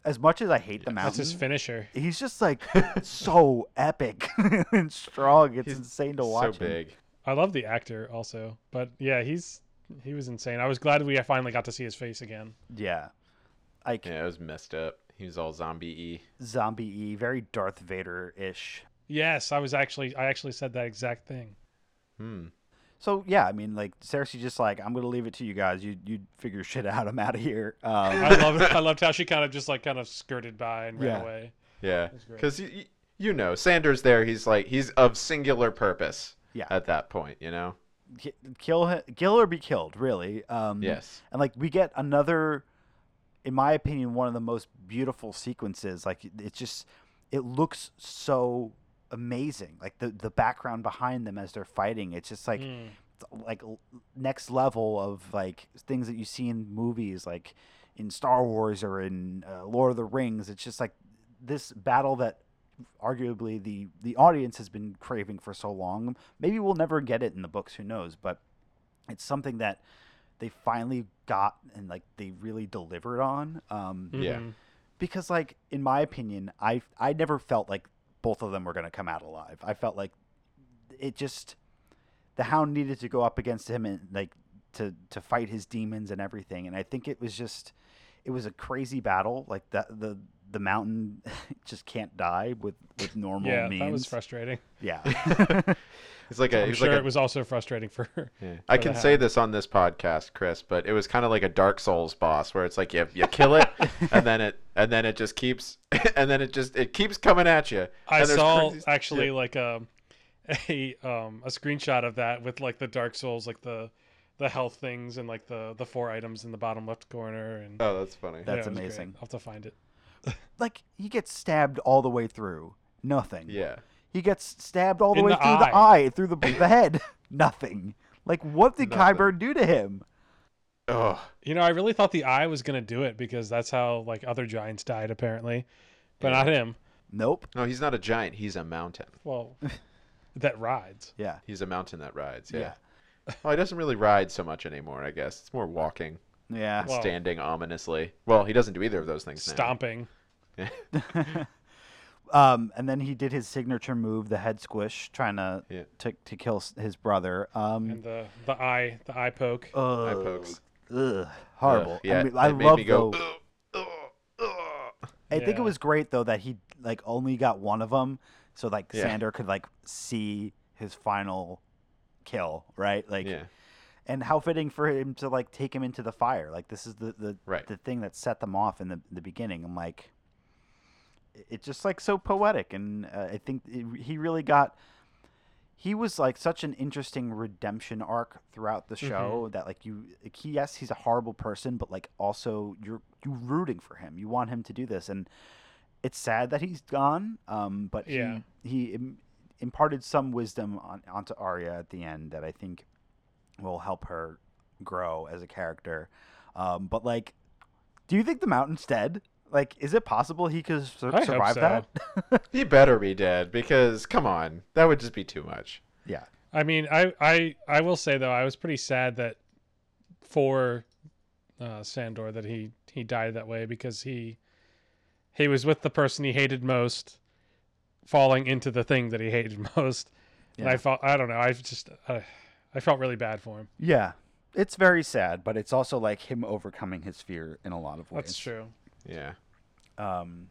S1: as much as I hate the mountain,
S2: That's
S1: mountain,
S2: his finisher.
S1: he's just like so epic and strong. It's
S3: He's
S1: insane to
S3: So
S1: watch. him.
S3: big.
S2: I love the actor also, but yeah, he's he was insane. I was glad we finally got to see his face again.
S1: Yeah, like
S3: Yeah, it was messed up. He was all zombie y.
S1: zombie-y, very Darth Vader-ish.
S2: Yes, I was actually I actually said that exact thing.
S3: Hmm.
S1: So yeah, I mean, like Cersei just like I'm gonna leave it to you guys. You you figure shit out. I'm out of here. Um,
S2: I loved I loved how she kind of just like kind of skirted by and ran
S1: Yeah.
S2: away.
S3: Yeah. Because, you, you know, Sandor's there, he's like, he's of singular purpose
S1: Yeah.
S3: at that point, you know?
S1: kill him, kill or be killed, really. Um,
S3: Yes.
S1: And like we get another, in my opinion, one of the most beautiful sequences. Like it's just, it looks so amazing. Like the the background behind them as they're fighting, it's just like
S2: Mm.
S1: like next level of like things that you see in movies, like in Star Wars or in uh, Lord of the Rings. It's just like this battle that arguably the the audience has been craving for so long. Maybe we'll never get it in the books. Who knows? But it's something that they finally got and like they really delivered on. Um,
S3: Yeah.
S2: Mhm.
S1: because like in my opinion i i never felt like both of them were going to come out alive i felt like it just the hound needed to go up against him and like to to fight his demons and everything and i think it was just it was a crazy battle like that the the mountain just can't die with with normal
S2: Yeah,
S1: means
S2: that was frustrating.
S1: yeah
S3: He's like a,
S2: I'm
S3: he's
S2: sure
S3: like a,
S2: it was also frustrating for her.
S3: Yeah. I can say this on this podcast, Chris, but it was kind of like a Dark Souls boss, where it's like you you kill it, and then it and then it just keeps and then it just it keeps coming at you.
S2: I saw
S3: crazy-
S2: actually
S3: yeah.
S2: like a a um a screenshot of that with like the Dark Souls like the the health things and like the the four items in the bottom left corner and
S3: Oh, that's funny.
S2: Yeah,
S1: That's
S2: it was great.
S1: amazing.
S2: I'll have to find it.
S1: Like he gets stabbed all the way through nothing
S3: Yeah.
S1: He gets stabbed all the
S2: In
S1: way
S2: the
S1: through the eye, through the, the head. Nothing. Like, what did
S3: Nothing.
S1: Qyburn do to him?
S3: Oh,
S2: You know, I really thought the eye was gonna do it because that's how like other giants died apparently, but
S3: Yeah.
S2: not him.
S1: Nope.
S3: no, he's not a giant. He's a mountain.
S2: Well, that rides.
S1: Yeah.
S3: He's a mountain that rides. Yeah.
S1: Yeah.
S3: Well, he doesn't really ride so much anymore. I guess it's more walking,
S1: Yeah.
S2: Well-
S3: standing ominously. Well, he doesn't do either of those things now.
S2: Stomping.
S1: um, and then he did his signature move, the head squish, trying to
S3: Yeah.
S1: to, to kill s- his brother. Um,
S2: And the the eye the eye poke.
S3: Eye pokes.
S1: ugh, horrible.
S3: Ugh, yeah,
S1: I, mean, I
S3: it made
S1: love
S3: me go.
S1: though.
S3: "Ugh, ugh, ugh."
S1: I think it
S2: Yeah.
S1: was great though that he like only got one of them, so like
S3: Yeah.
S1: Sandor could like see his final kill, right? Like,
S3: yeah.
S1: And how fitting for him to like take him into the fire. Like this is the the
S3: Right.
S1: the thing that set them off in the the beginning. I'm like, it's just like so poetic, and uh, I think it, he really got. He was like such an interesting redemption arc throughout the show that like you like he yes he's a horrible person but like also you're you rooting for him you want him to do this and it's sad that he's gone um but
S2: Yeah.
S1: he he Im- imparted some wisdom on onto Arya at the end that I think will help her grow as a character um but like do you think the mountain's dead like is it possible he could sur-
S2: I
S1: survive
S2: so.
S1: that
S3: He better be dead because come on, that would just be too much.
S1: yeah
S2: I mean, I, I I will say though, I was pretty sad that for uh, Sandor that he he died that way because he he was with the person he hated most, falling into the thing that he hated most, and I
S1: Yeah.
S2: felt I don't know, I just uh, I felt really bad for him.
S1: yeah it's very sad but it's also like him overcoming his fear in a lot of ways
S2: That's true.
S3: Yeah.
S1: Um,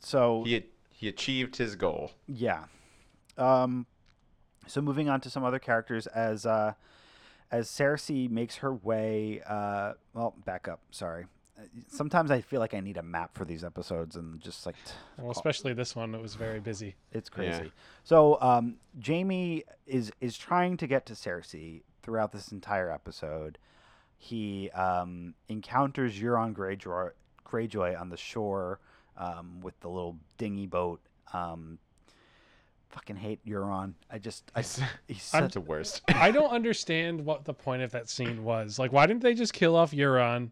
S1: so
S3: He he achieved his goal.
S1: yeah. Um, so moving on to some other characters as uh, as Cersei makes her way. Uh, well, back up. Sorry. Uh, Sometimes I feel like I need a map for these episodes and just like t-
S2: Well, especially this one, it was very busy.
S1: it's
S3: Yeah.
S1: crazy. So um, Jaime is is trying to get to Cersei throughout this entire episode. He um, encounters Euron Greyjoy, Greyjoy on the shore um, with the little dinghy boat. Um, fucking hate Euron. I just I
S3: He's,
S1: he's
S2: I'm
S1: such,
S3: the worst.
S2: I don't understand what the point of that scene was. Like, why didn't they just kill off Euron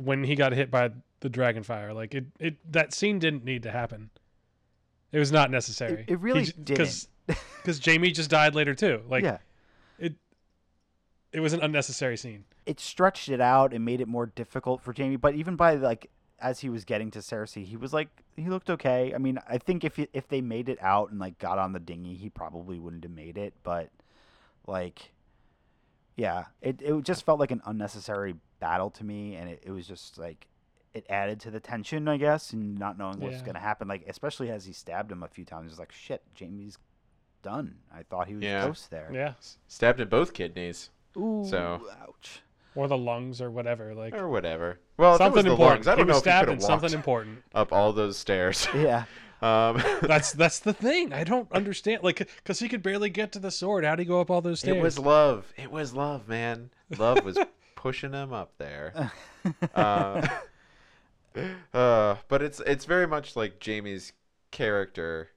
S2: when he got hit by the dragon fire. Like, it, it that scene didn't need to happen. It was not necessary.
S1: it really did
S2: because because Jaime just died later too. Like,
S1: yeah.
S2: it it was an unnecessary scene.
S1: it stretched it out and made it more difficult for Jaime. But even by like as he was getting to Cersei, he was like he looked okay. I mean, I think if he, if they made it out and like got on the dinghy, he probably wouldn't have made it. But like, yeah, it it just felt like an unnecessary battle to me, and it, it was just like it added to the tension, I guess, and not knowing what's
S2: Yeah.
S1: gonna happen. Like especially as he stabbed him a few times, it's like shit, Jaime's done. I thought he was
S3: Yeah.
S1: toast there.
S2: Yeah,
S3: Stabbed in both kidneys
S1: Ooh,
S3: So-
S1: ouch.
S2: or the lungs or whatever. Like
S3: or whatever. Well, if it
S2: something
S3: was the
S2: important.
S3: lungs, I don't
S2: he
S3: know
S2: was
S3: if
S2: stabbed
S3: could
S2: in something important.
S3: up all those stairs.
S1: Yeah.
S3: Um,
S2: That's that's the thing. I don't understand. Like, because he could barely get to the sword. How'd he go up all those stairs?
S3: it was love. It was love, man. Love was pushing him up there. uh, uh, but it's it's very much like Jaime's character,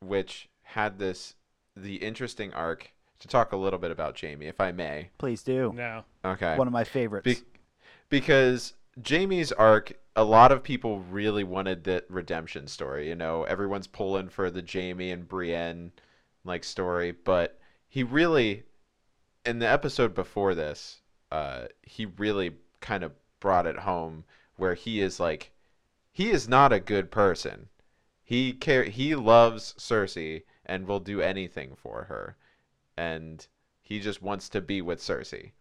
S3: which had this the interesting arc. To talk a little bit about Jaime, if I may.
S1: Please do.
S2: no.
S3: Okay.
S1: One of my favorites.
S3: Be- because Jaime's arc, a lot of people really wanted that redemption story. You know, everyone's pulling for the Jaime and Brienne like story, but he really, in the episode before this, uh, he really kind of brought it home where he is like, he is not a good person. He care he loves Cersei and will do anything for her, and he just wants to be with Cersei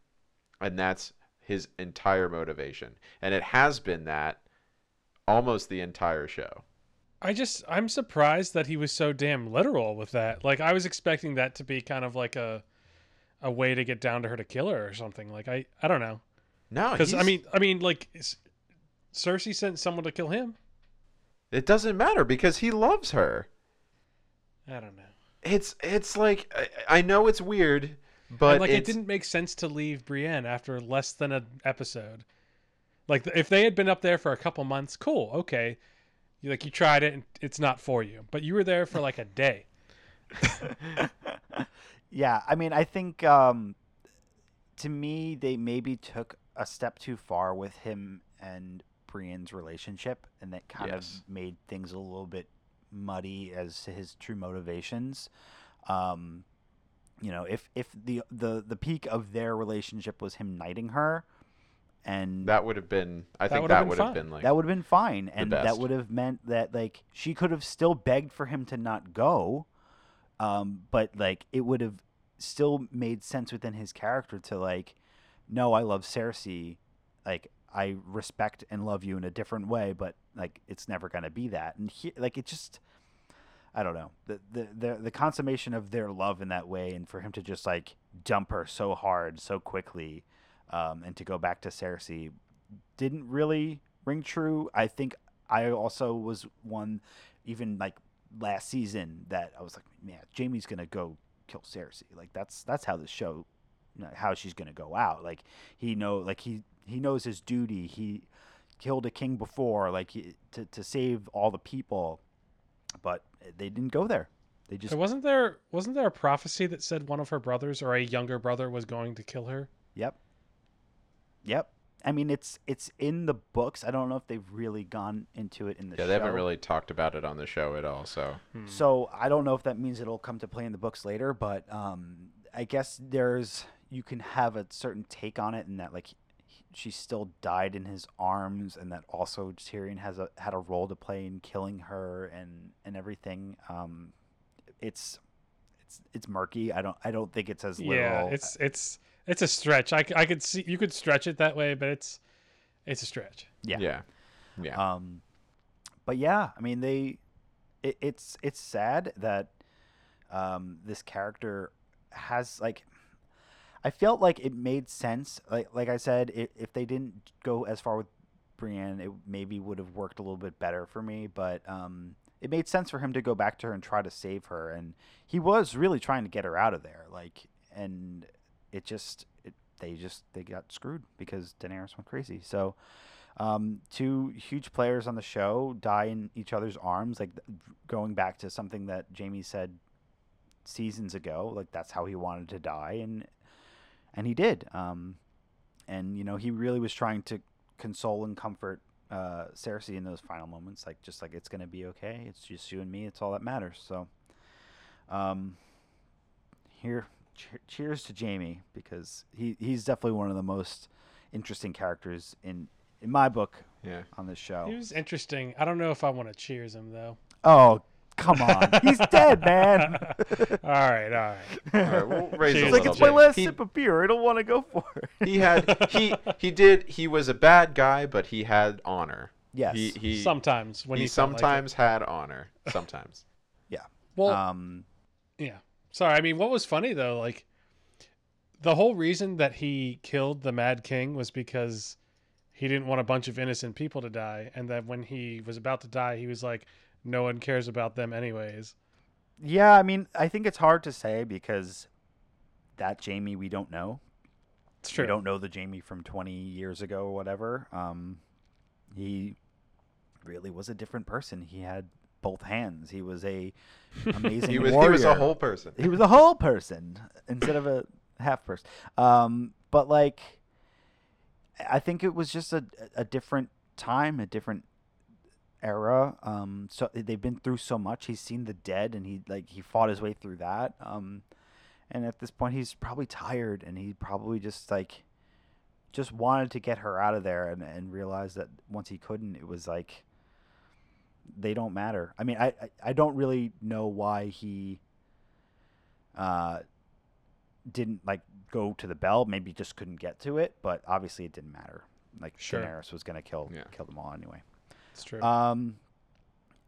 S3: and that's his entire motivation and it has been that almost the entire show
S2: I just I'm surprised that he was so damn literal with that. Like I was expecting that to be kind of like a a way to get down to her to kill her or something. Like I I don't know.
S3: no
S2: Because I mean I mean like Cersei sent someone to kill him.
S3: it doesn't matter because he loves her
S2: I don't know.
S3: it's it's like i, I know it's weird but
S2: And, like it didn't make sense to leave Brienne after less than an episode. Like if they had been up there for a couple months, cool, okay. You like you tried it and it's not for you. But you were there for like a day.
S1: yeah, I mean, I think um, to me they maybe took a step too far with him and Brienne's relationship, and that kind
S3: Yes.
S1: of made things a little bit muddy as to his true motivations. Um, you know, if if the the the peak of their relationship was him knighting her, and
S3: That would have been. I
S2: That
S3: think that would have
S2: fine.
S3: been like.
S1: that would have been fine, and that would have meant that like she could have still begged for him to not go, um, but like it would have still made sense within his character to like, no, I love Cersei, like I respect and love you in a different way, but like it's never gonna be that, and he, like it just. I don't know the, the the the consummation of their love in that way, and for him to just like dump her so hard, so quickly, um, and to go back to Cersei didn't really ring true. I think I also was one, even like last season, that I was like, man, Jaime's gonna go kill Cersei. Like that's that's how the show, you know, how she's gonna go out. Like he know, like he he knows his duty. He killed a king before, like he, to to save all the people, but they didn't go there. They just
S2: wasn't there wasn't there a prophecy that said one of her brothers or a younger brother was going to kill her?
S1: Yep. Yep. I mean, it's it's in the books. I don't know if they've really gone into it in the
S3: yeah,
S1: show.
S3: they haven't really talked about it on the show at all. So
S2: Hmm.
S1: So I don't know if that means it'll come to play in the books later, but um, I guess there's you can have a certain take on it, and that like he, she still died in his arms, and that also Tyrion has a had a role to play in killing her and and everything. Um, it's it's it's murky. I don't I don't think it's as literal.
S2: Yeah, it's it's it's a stretch. I, I could see you could stretch it that way, but it's it's a stretch.
S1: yeah.
S3: yeah, yeah.
S1: Um, but yeah, I mean they, it, it's it's sad that um, this character has like, I felt like it made sense. Like like I said, if, if they didn't go as far with Brienne, it maybe would have worked a little bit better for me. But um, it made sense for him to go back to her and try to save her, and he was really trying to get her out of there. Like, and it just it, they just they got screwed because Daenerys went crazy. So. Um, two huge players on the show die in each other's arms, like going back to something that Jaime said seasons ago. Like that's how he wanted to die, and and he did. Um, and you know he really was trying to console and comfort uh, Cersei in those final moments, like just like it's gonna be okay. It's just you and me. It's all that matters. So, um, here, che- cheers to Jaime because he he's definitely one of the most interesting characters in in my book
S3: yeah.
S1: on this show.
S2: He was interesting. I don't know if I want to cheers him though.
S1: Oh, come on. He's dead, man.
S2: all right, all right.
S3: All right, we'll raise
S2: Cheers.
S3: a
S1: It's like
S3: little
S1: it's my
S3: bit.
S1: last
S3: He-
S1: sip of beer. I don't want to go for it.
S3: he had he he did he was a bad guy, but he had honor.
S1: Yes.
S3: He he
S2: Sometimes when
S3: he
S2: he, felt like
S3: sometimes had honor. Sometimes. Yeah.
S2: Well,
S1: um,
S2: Yeah. Sorry. I mean, what was funny though, like the whole reason that he killed the Mad King was because he didn't want a bunch of innocent people to die, and that when he was about to die, he was like, "No one cares about them anyways."
S1: yeah, I mean, I think it's hard to say because that Jaime we don't know.
S2: It's true.
S1: We don't know the Jaime from 20 years ago or whatever. Um, he really was a different person. He had both hands. He was a amazing
S3: he was
S1: warrior.
S3: he was a whole person.
S1: he was a whole person instead of a half person. Um, but like, I think it was just a a different time, a different era. Um, so they've been through so much. He's seen the dead, and he like he fought his way through that. Um, and at this point, he's probably tired, and he probably just like just wanted to get her out of there, and and realized that once he couldn't, it was like they don't matter. I mean, I I, I don't really know why he uh didn't like go to the bell. Maybe just couldn't get to it, but obviously it didn't matter. Like
S2: Sure.
S1: Daenerys was gonna kill
S3: Yeah.
S1: kill them all anyway.
S2: It's true.
S1: Um,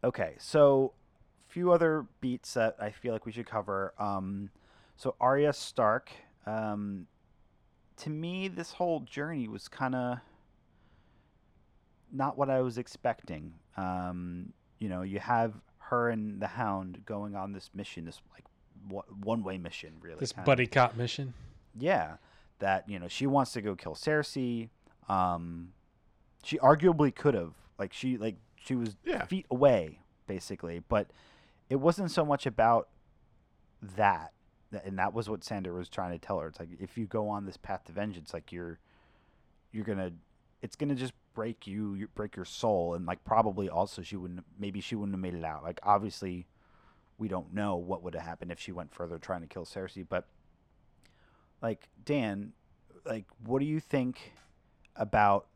S1: okay, so a few other beats that I feel like we should cover. Um, so Arya Stark. Um, to me, this whole journey was kind of not what I was expecting. Um, you know, you have her and the Hound going on this mission, this like one way mission, really.
S2: this
S1: kinda.
S2: buddy cop mission.
S1: Yeah, that you know she wants to go kill Cersei. Um, she arguably could have, like she like she was
S3: Yeah.
S1: feet away basically, but it wasn't so much about that, and that was what Sandor was trying to tell her. It's like if you go on this path to vengeance, like you're you're gonna it's gonna just break you, break your soul, and like probably also she wouldn't maybe she wouldn't have made it out. Like obviously, we don't know what would have happened if she went further trying to kill Cersei, but like Dan, like what do you think about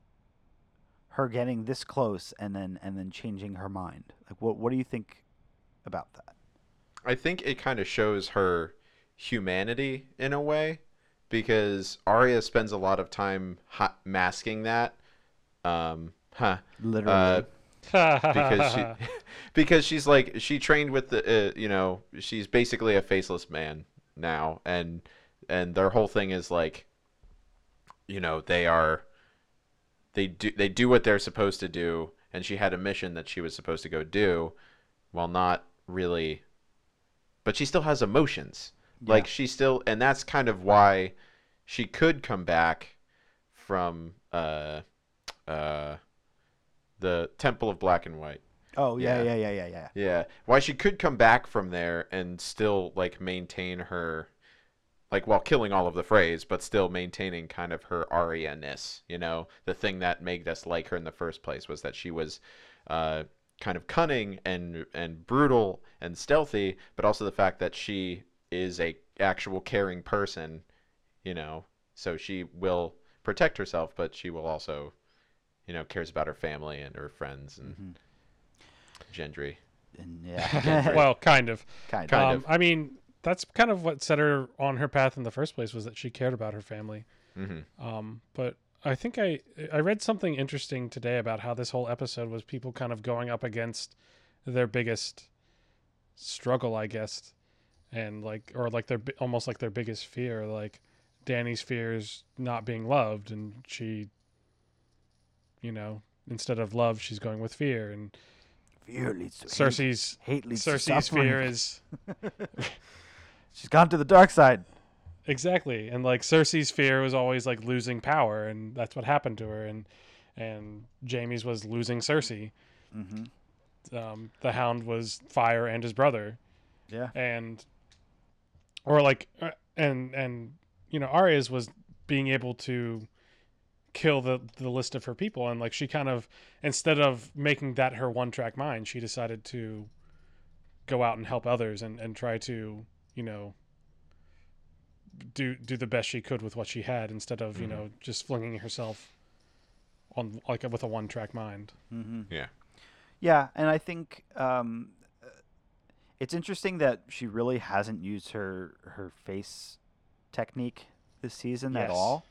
S1: her getting this close and then and then changing her mind? Like what what do you think about that?
S3: I think it kind of shows her humanity in a way because Arya spends a lot of time ha- masking that. Um, huh.
S1: Literally.
S3: Uh, because she because she's like she trained with the uh, you know she's basically a faceless man now and and their whole thing is like you know they are they do they do what they're supposed to do and she had a mission that she was supposed to go do while not really but she still has emotions like she still and that's kind of why she could come back from uh uh the Temple of Black and White.
S1: oh yeah,
S3: yeah.
S1: yeah, yeah, yeah, yeah.
S3: Yeah. Why she could come back from there and still like maintain her like while killing all of the phrase, but still maintaining kind of her Arya-ness, you know? The thing that made us like her in the first place was that she was uh kind of cunning and and brutal and stealthy, but also the fact that she is a actual caring person, you know. So she will protect herself, but she will also, you know, cares about her family and her friends and
S1: Mhm.
S3: Gendry.
S1: And yeah,
S2: well, kind of.
S1: kind of.
S3: Kind
S2: um,
S3: of.
S2: I mean, that's kind of what set her on her path in the first place was that she cared about her family.
S3: hmm
S2: Um, but I think I I read something interesting today about how this whole episode was people kind of going up against their biggest struggle, I guess, and like or like their almost like their biggest fear. Like Danny's fear is not being loved, and she, you know, instead of love, she's going with fear, and
S1: Fear leads to.
S2: Cersei's
S1: Hate leads
S2: Cersei's
S1: suffering.
S2: fear is
S1: She's gone to the dark side.
S2: Exactly. And like Cersei's fear was always like losing power and that's what happened to her and and Jaime's was losing Cersei.
S1: Mm-hmm.
S2: Um, the hound was fire and his brother
S1: Yeah.
S2: and or like uh, and and you know Arya's was being able to kill the the list of her people and like she kind of instead of making that her one track mind she decided to go out and help others and and try to you know do do the best she could with what she had instead of you
S3: Mhm.
S2: know just flinging herself on like with a one track mind
S1: Mm-hmm.
S3: Yeah.
S1: Yeah, and I think um, it's interesting that she really hasn't used her her face technique this season at all.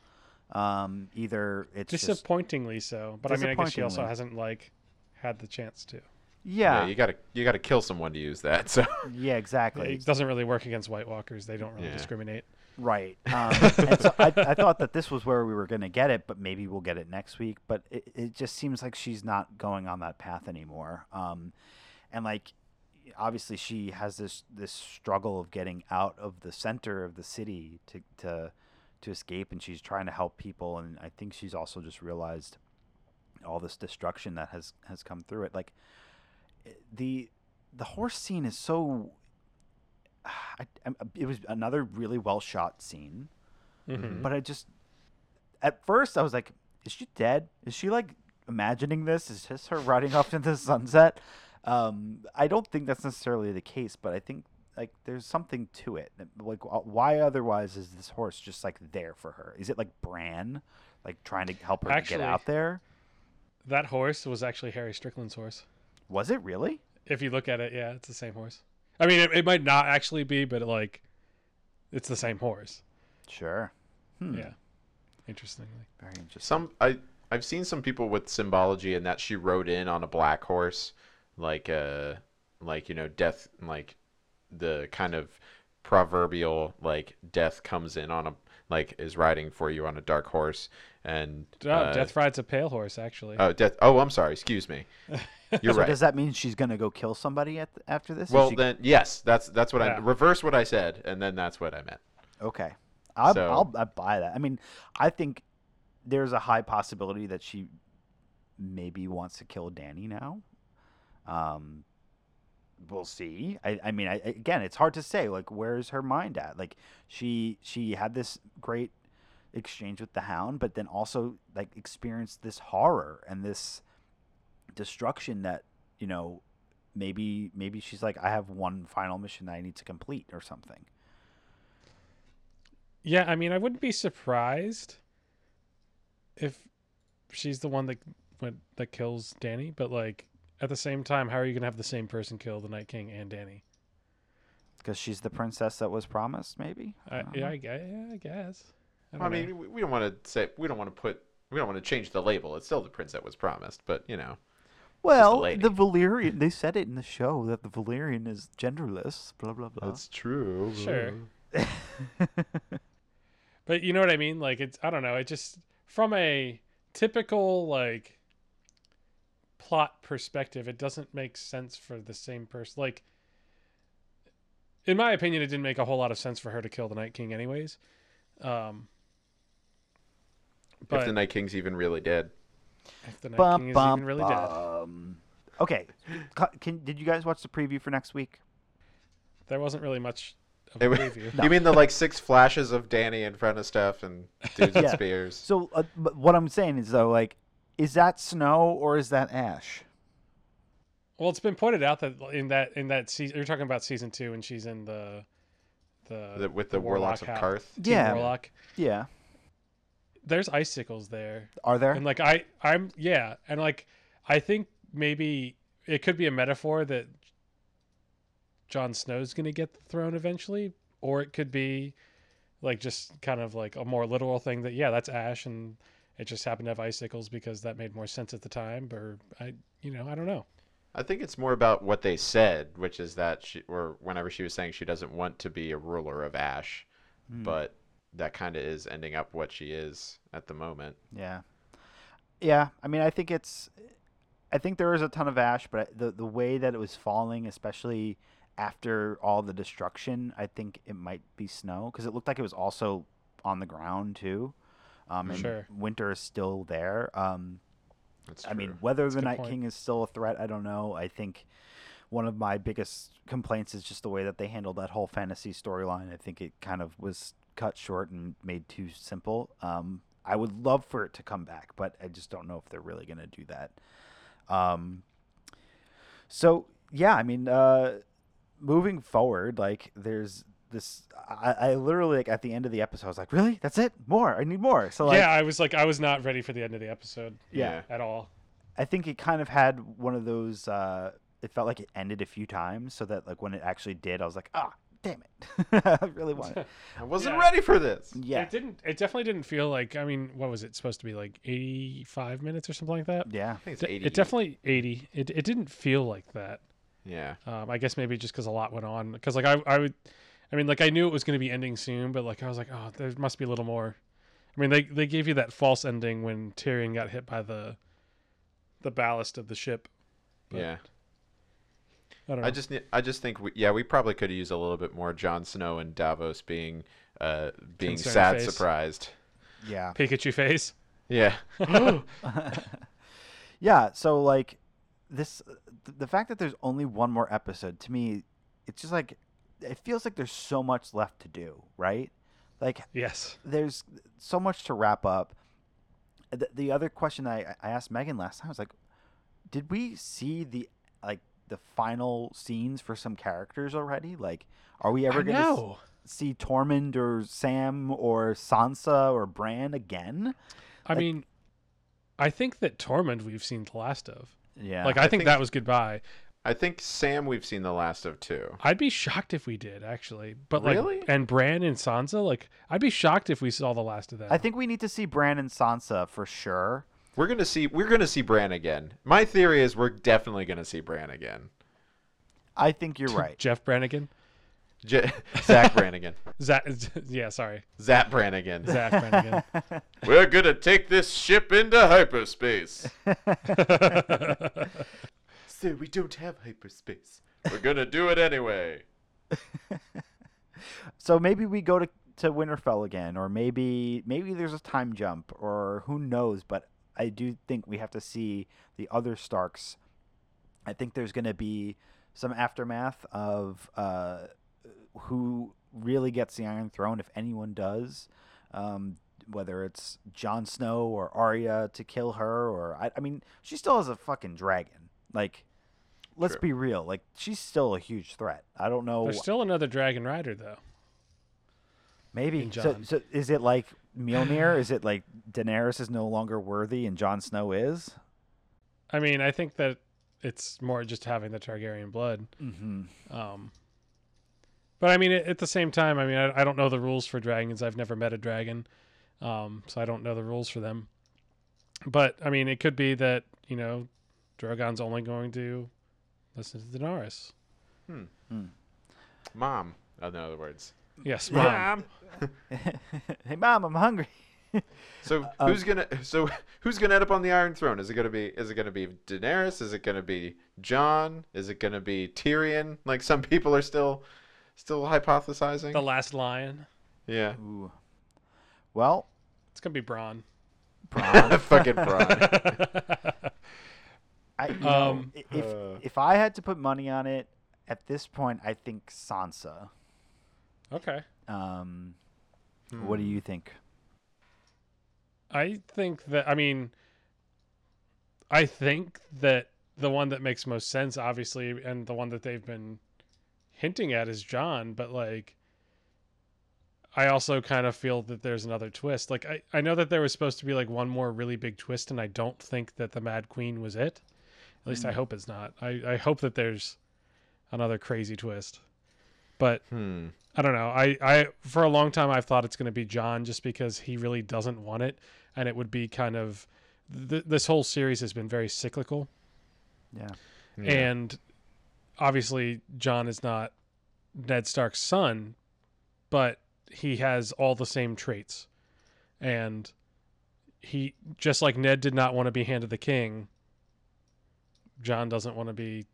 S1: Um, either it's just
S2: disappointingly so but i mean i guess she also hasn't like had the chance to
S1: yeah,
S3: you gotta you gotta kill someone to use that. So
S1: yeah, exactly.
S2: It doesn't really work against White Walkers. They don't really
S3: Yeah.
S2: discriminate.
S1: Right. Um, and so I, I thought that this was where we were going to get it, but maybe we'll get it next week. But it, it just seems like she's not going on that path anymore. Um, and like, obviously, she has this this struggle of getting out of the center of the city to to to escape, and she's trying to help people. And I think she's also just realized all this destruction that has has come through it. Like the the horse scene is so I, I, it was another really well shot scene,
S2: Mhm.
S1: but I just at first I was like, "Is she dead? Is she like imagining this? Is this her riding off into the sunset?" Um, I don't think that's necessarily the case, but I think like there's something to it. Like, why otherwise is this horse just like there for her? Is it like Bran, like trying to help her to
S2: Actually-
S1: get out there?
S2: That horse was actually Harry Strickland's horse.
S1: Was it really?
S2: If you look at it, yeah, it's the same horse. I mean, it, it might not actually be, but like, it's the same horse.
S1: Sure. Hmm.
S2: Yeah. Interestingly.
S1: Very interesting.
S3: some I I've seen some people with symbology and that she rode in on a black horse, like uh like you know death like the kind of proverbial like death comes in on a like is riding for you on a dark horse and
S2: Oh,
S3: uh,
S2: Death Ride's a pale horse, actually.
S3: oh death oh I'm sorry excuse me you're
S1: so
S3: right
S1: does that mean she's gonna go kill somebody at th- after this?
S3: Well
S1: she-
S3: then yes that's that's what I
S2: Yeah.
S3: reverse what I said and then that's what I meant
S1: Okay, I'll,
S3: So-
S1: I'll I buy that. I mean, I think there's a high possibility that she maybe wants to kill Danny now. Um, we'll see. I, I mean, I, again, it's hard to say. Like, where's her mind at? Like, she she had this great exchange with the Hound, but then also like experienced this horror and this destruction that you know maybe maybe she's like I have one final mission that I need to complete or something.
S2: Yeah, I mean, I wouldn't be surprised if she's the one that that kills Danny, but like at the same time, how are you gonna have the same person kill the Night King and Danny?
S1: Because she's the princess that was promised, maybe.
S2: I, yeah,
S1: know.
S2: I, yeah, I guess. I,
S3: Well, I mean, we, we don't want to say we don't want to put we don't want to change the label. It's still the prince that was promised, but you know,
S1: Well, the Valyrian. They said it in the show that the Valyrian is genderless. Blah blah blah.
S3: That's true.
S2: Sure. But you know what I mean? Like it's I don't know, it just from a typical like plot perspective, it doesn't make sense for the same person. Like in my opinion, it didn't make a whole lot of sense for her to kill the Night King anyways. Um but
S3: if the Night King's even really dead.
S2: if the Night
S1: Bum,
S2: King is
S1: bum,
S2: even really dead.
S1: Okay. Can did you guys watch the preview for next week?
S2: There wasn't really much of a preview.
S1: No.
S3: You mean the like six flashes of Danny in front of stuff and dudes with
S1: Yeah.
S3: spears?
S1: So, uh, but what I'm saying is though, like, is that snow or is that ash?
S2: Well, it's been pointed out that in that in that season, you're talking about season two, and she's in the the,
S3: The- with the warlocks of Qarth?
S2: Team
S1: Yeah.
S2: warlock.
S1: Yeah.
S2: There's icicles there,
S1: Are there?
S2: and like I I'm yeah, and like I think maybe it could be a metaphor that Jon Snow's gonna get the throne eventually, or it could be like just kind of like a more literal thing that yeah, that's ash, and it just happened to have icicles because that made more sense at the time, or I you know I don't know.
S3: I think it's more about what they said, which is that she, or whenever she was saying she doesn't want to be a ruler of Ash,
S1: Hmm.
S3: but that kind of is ending up what she is at the moment.
S1: Yeah. Yeah, I mean, I think it's, I think there is a ton of ash, but the the way that it was falling, especially after all the destruction, I think it might be snow because it looked like it was also on the ground too. Um, and
S2: Sure.
S1: winter is still there. Um,
S3: That's
S1: I mean, whether
S2: That's
S1: the Night
S2: point.
S1: King is still a threat, I don't know. I think one of my biggest complaints is just the way that they handled that whole fantasy storyline. I think it kind of was cut short and made too simple. Um, I would love for it to come back, but I just don't know if they're really going to do that. Um, so yeah, I mean, uh, moving forward, like there's this. I, I literally like at the end of the episode, I was like, really? That's it? More? I need more. So like,
S2: yeah, I was like I was not ready for the end of the episode
S1: yeah.
S2: at all.
S1: I think it kind of had one of those. Uh, it felt like it ended a few times, so that like when it actually did, I was like, ah, damn it, I really wanted it.
S3: I wasn't
S2: Yeah.
S3: ready for this.
S1: Yeah,
S2: It didn't. It definitely didn't feel like. I mean, what was it supposed to be like? Eighty-five minutes or something like that.
S1: yeah,
S3: I think it's 80.
S2: It definitely eighty. It it didn't feel like that.
S3: Yeah.
S2: Um, I guess maybe just because a lot went on. Because like I I would, I mean like I knew it was going to be ending soon, but like I was like, oh, there must be a little more. I mean they they gave you that false ending when Tyrion got hit by the, the ballast of the ship. But-
S3: yeah.
S2: I don't know.
S3: I just I just think we, yeah, we probably could have used a little bit more Jon Snow and Davos being uh being
S2: Concerned
S3: sad
S2: face.
S3: surprised.
S1: yeah,
S2: Pikachu face.
S3: Yeah.
S1: yeah. So like this, th- the fact that there's only one more episode to me, it's just like it feels like there's so much left to do, right? Like
S2: yes.
S1: there's so much to wrap up. The, the other question I, I asked Megan last time was like, did we see the like the final scenes for some characters already? Like, are we ever
S2: I
S1: gonna s-
S2: know.
S1: see Tormund or Sam or Sansa or Bran again?
S2: I
S1: like-
S2: mean, I think that Tormund we've seen the last of.
S1: Yeah,
S2: Like I,
S3: I
S2: think,
S3: think-
S2: that was goodbye.
S3: I think Sam we've seen the last of too.
S2: I'd be shocked if we did actually. But like
S3: Really?
S2: and Bran and Sansa, like I'd be shocked if we saw the last of them.
S1: I think we need to see Bran and Sansa for sure.
S3: We're gonna see we're gonna see Bran again. My theory is we're definitely gonna see Bran again.
S1: I think you're right.
S2: Jeff Brannigan.
S3: J- Zach Brannigan.
S2: Zach, yeah, sorry,
S3: Zach Brannigan.
S2: Zach Brannigan.
S3: We're gonna take this ship into hyperspace. So we don't have hyperspace. We're gonna do it anyway.
S1: so maybe we go to to Winterfell again, or maybe maybe there's a time jump, or who knows? But I do think we have to see the other Starks. I think there's going to be some aftermath of uh, who really gets the Iron Throne, if anyone does. Um, whether it's Jon Snow or Arya to kill her, or I, I mean, she still has a fucking dragon. Like, let's
S3: True.
S1: be real. Like, she's still a huge threat. I don't know.
S2: There's still another dragon rider though.
S1: maybe.
S2: in
S1: So, so is it like Mjolnir? is it like Daenerys is no longer worthy and Jon Snow is?
S2: I mean, I think that it's more just having the Targaryen blood.
S1: Mm-hmm.
S2: Um, but I mean, at at the same time, I mean, I, I don't know the rules for dragons. I've never met a dragon, um, so I don't know the rules for them. But I mean, it could be that you know, Drogon's only going to listen to Daenerys.
S3: hmm Mom, in other words.
S2: Yes, mom.
S1: hey, mom, I'm hungry.
S3: So
S1: Um,
S3: who's gonna so who's gonna end up on the Iron Throne? Is it gonna be is it gonna be Daenerys? Is it gonna be Jon? Is it gonna be Tyrion? Like some people are still still hypothesizing.
S2: The last lion.
S3: yeah.
S1: Ooh. Well,
S2: It's gonna be Braun.
S1: Bronn,
S3: Fucking Bronn.
S1: I, you know,
S2: Um,
S1: i- if
S3: uh.
S1: if I had to put money on it, at this point, I think Sansa.
S2: okay.
S1: Um, What do
S3: Hmm.
S1: you think?
S2: I think that I mean I think that the one that makes most sense obviously and the one that they've been hinting at is Jon, but like I also kind of feel that there's another twist. Like I, I know that there was supposed to be like one more really big twist and I don't think that the Mad Queen was it. At least I
S1: Mm.
S2: hope it's not. I, I hope that there's another crazy twist. But
S3: Hmm.
S2: I don't know. I, I for a long time I've thought it's going to be Jon just because he really doesn't want it, and it would be kind of th- this whole series has been very cyclical,
S1: Yeah.
S3: Yeah.
S2: and obviously Jon is not Ned Stark's son, but he has all the same traits, and he just like Ned did not want to be Hand of the King. Jon doesn't want to be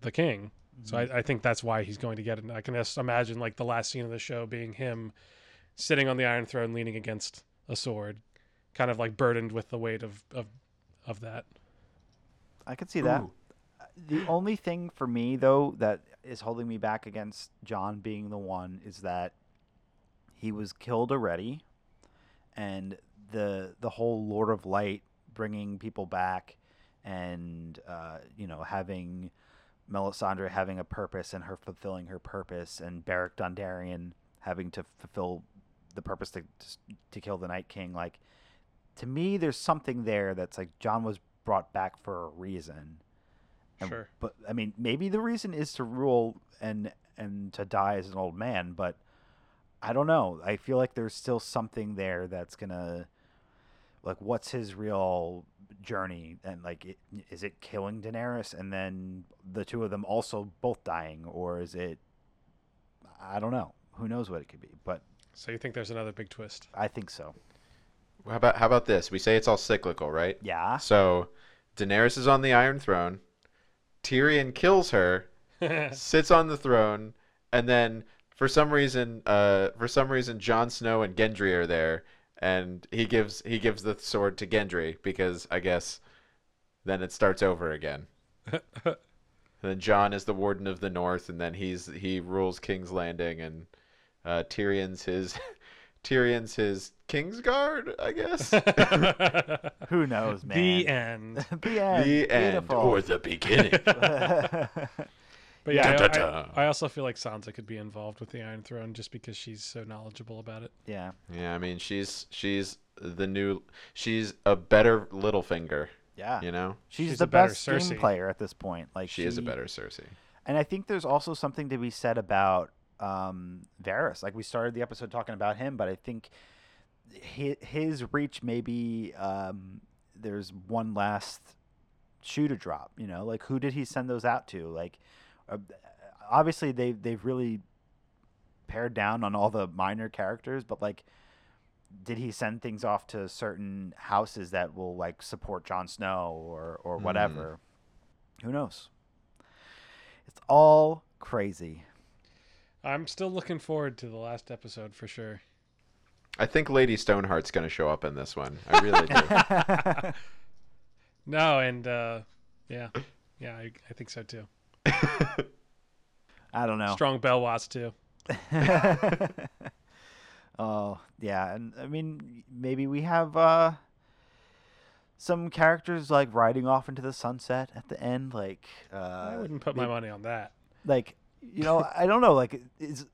S2: the king. So I, mm-hmm. I think that's why he's going to get it. And I can just imagine like the last scene of the show being him sitting on the Iron Throne, leaning against a sword, kind of like burdened with the weight of of, of that.
S1: I could see that.
S3: Ooh.
S1: The only thing for me though that is holding me back against Jon being the one is that he was killed already, and the the whole Lord of Light bringing people back, and uh, you know having Melisandre having a purpose and her fulfilling her purpose, and Beric Dondarrion having to fulfill the purpose to to kill the Night King. Like to me, there's something there that's like Jon was brought back for a reason. And-
S2: Sure.
S1: But I mean, maybe the reason is to rule and and to die as an old man, but I don't know. I feel like there's still something there that's gonna like what's his real journey and like it, is it killing Daenerys and then the two of them also both dying or is it I don't know. Who knows what it could be, but
S2: So you think there's another big twist?
S1: I think so.
S3: How about how about this? We say it's all cyclical, right?
S1: Yeah.
S3: So Daenerys is on the Iron Throne. Tyrion kills her, sits on the throne, and then for some reason, uh, for some reason, Jon Snow and Gendry are there, and he gives he gives the sword to Gendry because I guess then it starts over again. And then Jon is the Warden of the North, and then he's he rules King's Landing, and uh, Tyrion's his Tyrion's his Kingsguard, I guess.
S1: Who knows, man?
S2: the end.
S1: the end.
S3: the end
S1: Beautiful.
S3: or the beginning.
S2: But yeah, I-
S3: Dun-dun-dun.
S2: I, I also feel like Sansa could be involved with the Iron Throne just because she's so knowledgeable about it.
S1: yeah.
S3: Yeah, I mean she's she's the new she's a better Littlefinger,
S1: Yeah.
S3: you know.
S1: She's,
S2: She's
S1: the
S2: a better
S1: best game
S2: Cersei.
S1: player at this point. Like
S3: She is a better Cersei.
S1: And I think there's also something to be said about um, Varys. Like we started the episode talking about him, but I think his, his reach maybe um, there's one last shoe to drop. You know, like who did he send those out to? Like uh, obviously they they've really pared down on all the minor characters, but like did he send things off to certain houses that will like support Jon Snow or or
S3: Hmm.
S1: whatever? Who knows? It's all crazy.
S2: I'm still looking forward to the last episode for sure.
S3: I think Lady Stoneheart's going to show up in this one. I really do.
S2: No, and uh, yeah, yeah, I, I think so too.
S1: I don't know.
S2: Strong Belwas too.
S1: Oh yeah, and I mean maybe we have uh, some characters like riding off into the sunset at the end, like uh,
S2: I wouldn't put my money on that.
S1: like you know I don't know like is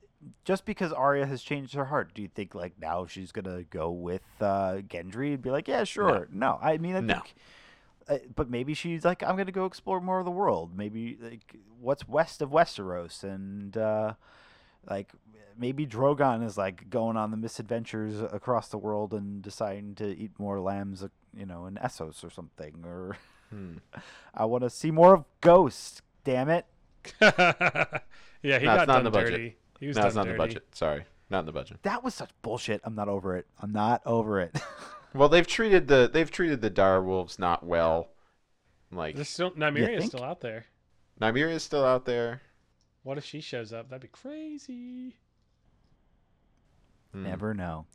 S1: just because Arya has changed her heart, do you think like now she's gonna go with uh, Gendry and be like, yeah, sure? No, I mean I
S3: No.
S1: think. Uh, but maybe she's like, I'm gonna go explore more of the world. Maybe like what's west of Westeros, and uh, like maybe Drogon is like going on the misadventures across the world and deciding to eat more lambs, uh, you know, in Essos or something. Or
S3: Hmm.
S1: I want to see more of Ghost. Damn it!
S2: yeah, he
S3: No,
S2: got
S3: not
S2: done
S3: in the budget.
S2: dirty. He was
S3: No,
S2: done
S3: it's not in the budget. Sorry, not in the budget.
S1: That was such bullshit. I'm not over it. I'm not over it.
S3: Well, they've treated the they've treated the dire wolves not well. Like
S2: There's still Nymeria is still out there.
S3: Nymeria is still out there.
S2: What if she shows up? That'd be crazy.
S3: Hmm.
S1: Never know.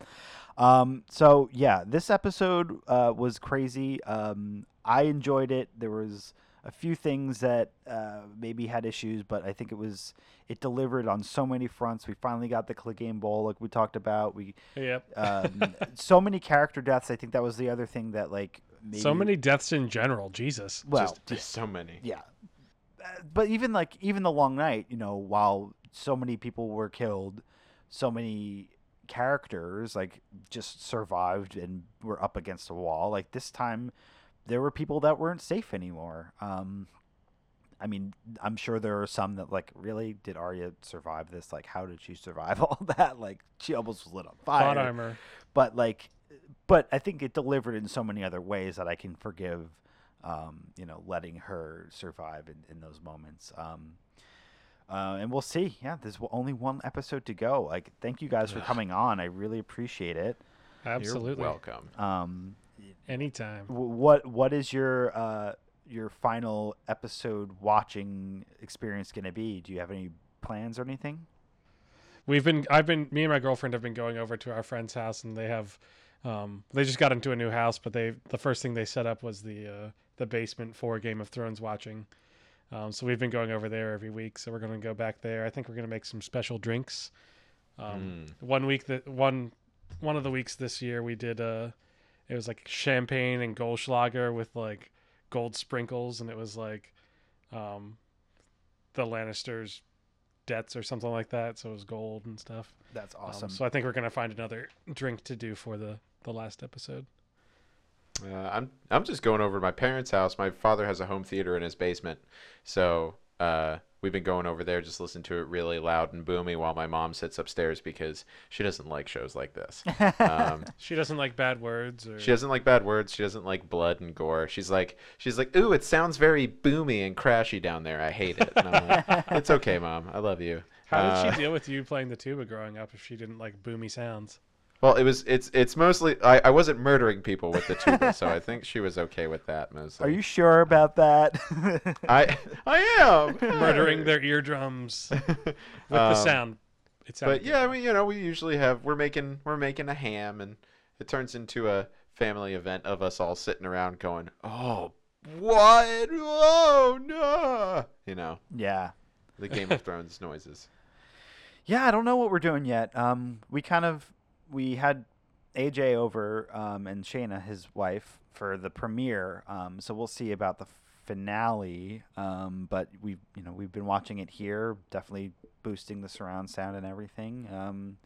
S1: Um, so yeah, this episode uh, was crazy. Um, I enjoyed it. There was a few things that uh, maybe had issues, but I think it was it delivered on so many fronts. We finally got the Clegane Bowl, like we talked about. We
S2: Yep.
S1: um, so many character deaths. I think that was the other thing that like maybe,
S2: So many deaths in general. Jesus.
S1: Well,
S3: Just, just so many.
S1: yeah, Uh, but even like even the long night, you know, while so many people were killed, so many characters like just survived and were up against a wall. Like this time, there were people that weren't safe anymore. Um, I mean, I'm sure there are some that like really did Arya survive this? Like, how did she survive all that? Like, she almost was lit on fire
S2: Plot armor.
S1: but like but i think it delivered in so many other ways that i can forgive um, you know letting her survive in, in those moments um, uh, and we'll see yeah there's only one episode to go like thank you guys for coming on i really appreciate it
S2: Absolutely.
S3: You're welcome.
S1: um,
S2: Anytime.
S1: what what is your uh, your final episode watching experience going to be do you have any plans or anything
S2: We've been I've been me and my girlfriend have been going over to our friend's house and they have um they just got into a new house but they the first thing they set up was the uh the basement for Game of Thrones watching. Um so we've been going over there every week so we're going to go back there. I think we're going to make some special drinks. Um one week that one one of the weeks this year we did uh it was like champagne and Goldschlager with like gold sprinkles and it was like um the Lannisters debts or something like that. So it was gold and stuff.
S1: that's
S2: Um,
S1: awesome
S2: so I think we're gonna find another drink to do for the the last episode.
S3: Uh, I'm I'm just going over to my parents' house. My father has a home theater in his basement, so uh, we've been going over there, just listening to it really loud and boomy while my mom sits upstairs because she doesn't like shows like this. Um,
S2: She doesn't like bad words or
S3: she doesn't like bad words. She doesn't like blood and gore. She's like she's like, ooh, it sounds very boomy and crashy down there. I hate it. And I'm like, it's okay, mom. I love you.
S2: How did
S3: Uh,
S2: she deal with you playing the tuba growing up if she didn't like boomy sounds?
S3: Well, it was it's it's mostly I, I wasn't murdering people with the tuba, so I think she was okay with that mostly.
S1: are you sure about that
S3: I I am
S2: Murdering their eardrums with the
S3: Um,
S2: sound. It sounded
S3: But yeah, we you know we usually have we're making we're making a ham and it turns into a family event of us all sitting around going, "Oh, what? Oh no!" You know
S1: yeah
S3: the Game of Thrones noises.
S1: Yeah, I don't know what we're doing yet. Um, we kind of we had AJ over um, and Shayna, his wife, for the premiere. Um, so we'll see about the finale. Um, but we, you know, we've been watching it here, definitely boosting the surround sound and everything. Um,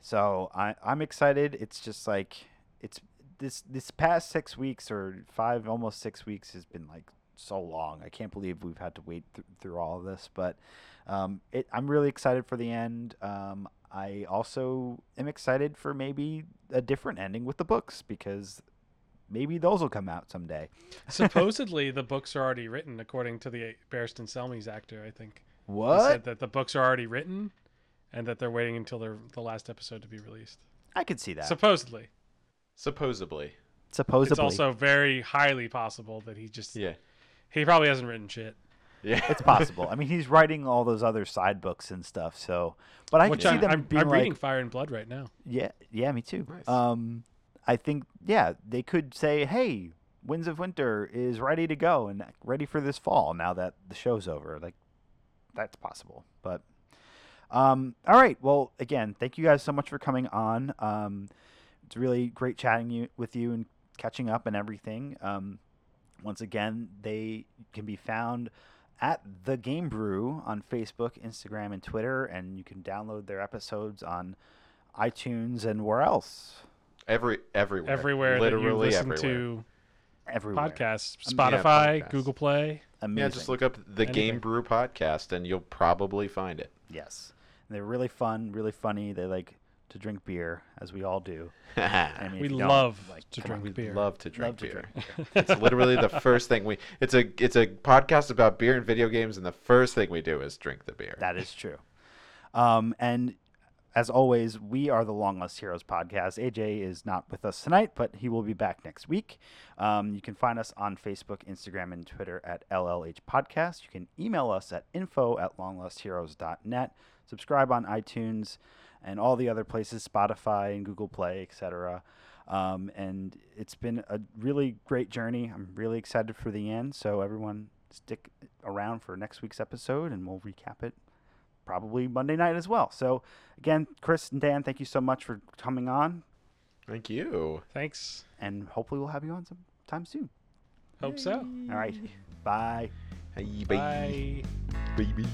S1: so I, I'm excited. It's just like it's this this past six weeks or five, almost six weeks has been like so long. I can't believe we've had to wait th- through all of this, but um, it, I'm really excited for the end. Um, I also am excited for maybe a different ending with the books because maybe those will come out someday.
S2: Supposedly the books are already written, according to the Barristan Selmy's actor. I think he
S1: What?
S2: said that the books are already written, and that they're waiting until their the last episode to be released.
S1: I could see that.
S2: Supposedly,
S3: Supposedly,
S1: Supposedly,
S2: it's also very highly possible that he just
S3: yeah,
S2: he probably hasn't written shit.
S3: Yeah.
S1: it's possible. I mean, he's writing all those other side books and stuff. So, but I
S2: Which
S1: can see
S2: I'm,
S1: them
S2: I'm,
S1: being
S2: I'm
S1: like,
S2: reading Fire and Blood right now.
S1: yeah, yeah, me too.
S3: Nice.
S1: Um, I think yeah, they could say, hey, Winds of Winter is ready to go and ready for this fall. Now that the show's over, like that's possible. But Um, all right. Well, again, thank you guys so much for coming on. Um, it's really great chatting you with you and catching up and everything. Um, once again, they can be found at the Game Brew on Facebook, Instagram, and Twitter, and you can download their episodes on iTunes and where else?
S3: Every everywhere.
S2: Everywhere
S3: Literally
S2: that you listen
S3: everywhere.
S2: to
S1: Everywhere.
S2: podcasts,
S3: yeah,
S2: Spotify,
S3: podcasts.
S2: Google Play.
S1: Amazing.
S3: Yeah, just look up the
S2: Anything.
S3: Game Brew podcast and you'll probably find it.
S1: Yes. And they're really fun, really funny. They like to drink beer, as we all do. I mean,
S2: We
S1: if you don't,
S2: love
S1: like,
S2: to
S1: come on.
S2: drink
S3: we
S2: beer.
S3: love to drink
S1: Love to
S3: beer.
S1: drink
S3: it's literally the first thing we. It's a it's a podcast about beer and video games, and the first thing we do is drink the beer.
S1: That is true. Um, and as always, we are the Long Lost Heroes podcast. AJ is not with us tonight, but he will be back next week. Um, you can find us on Facebook, Instagram, and Twitter at LLH Podcast. You can email us at info at longlostheroes.net. Subscribe on iTunes and all the other places, Spotify and Google Play, etc. Um, and it's been a really great journey. I'm really excited for the end. So everyone stick around for next week's episode, and we'll recap it probably Monday night as well. So again, Chris and Dan, thank you so much for coming on,
S3: Thank you.
S2: Thanks.
S1: and hopefully we'll have you on sometime soon.
S2: Hope so.
S1: All right, bye.
S3: Hey,
S2: Bye.
S3: baby. baby.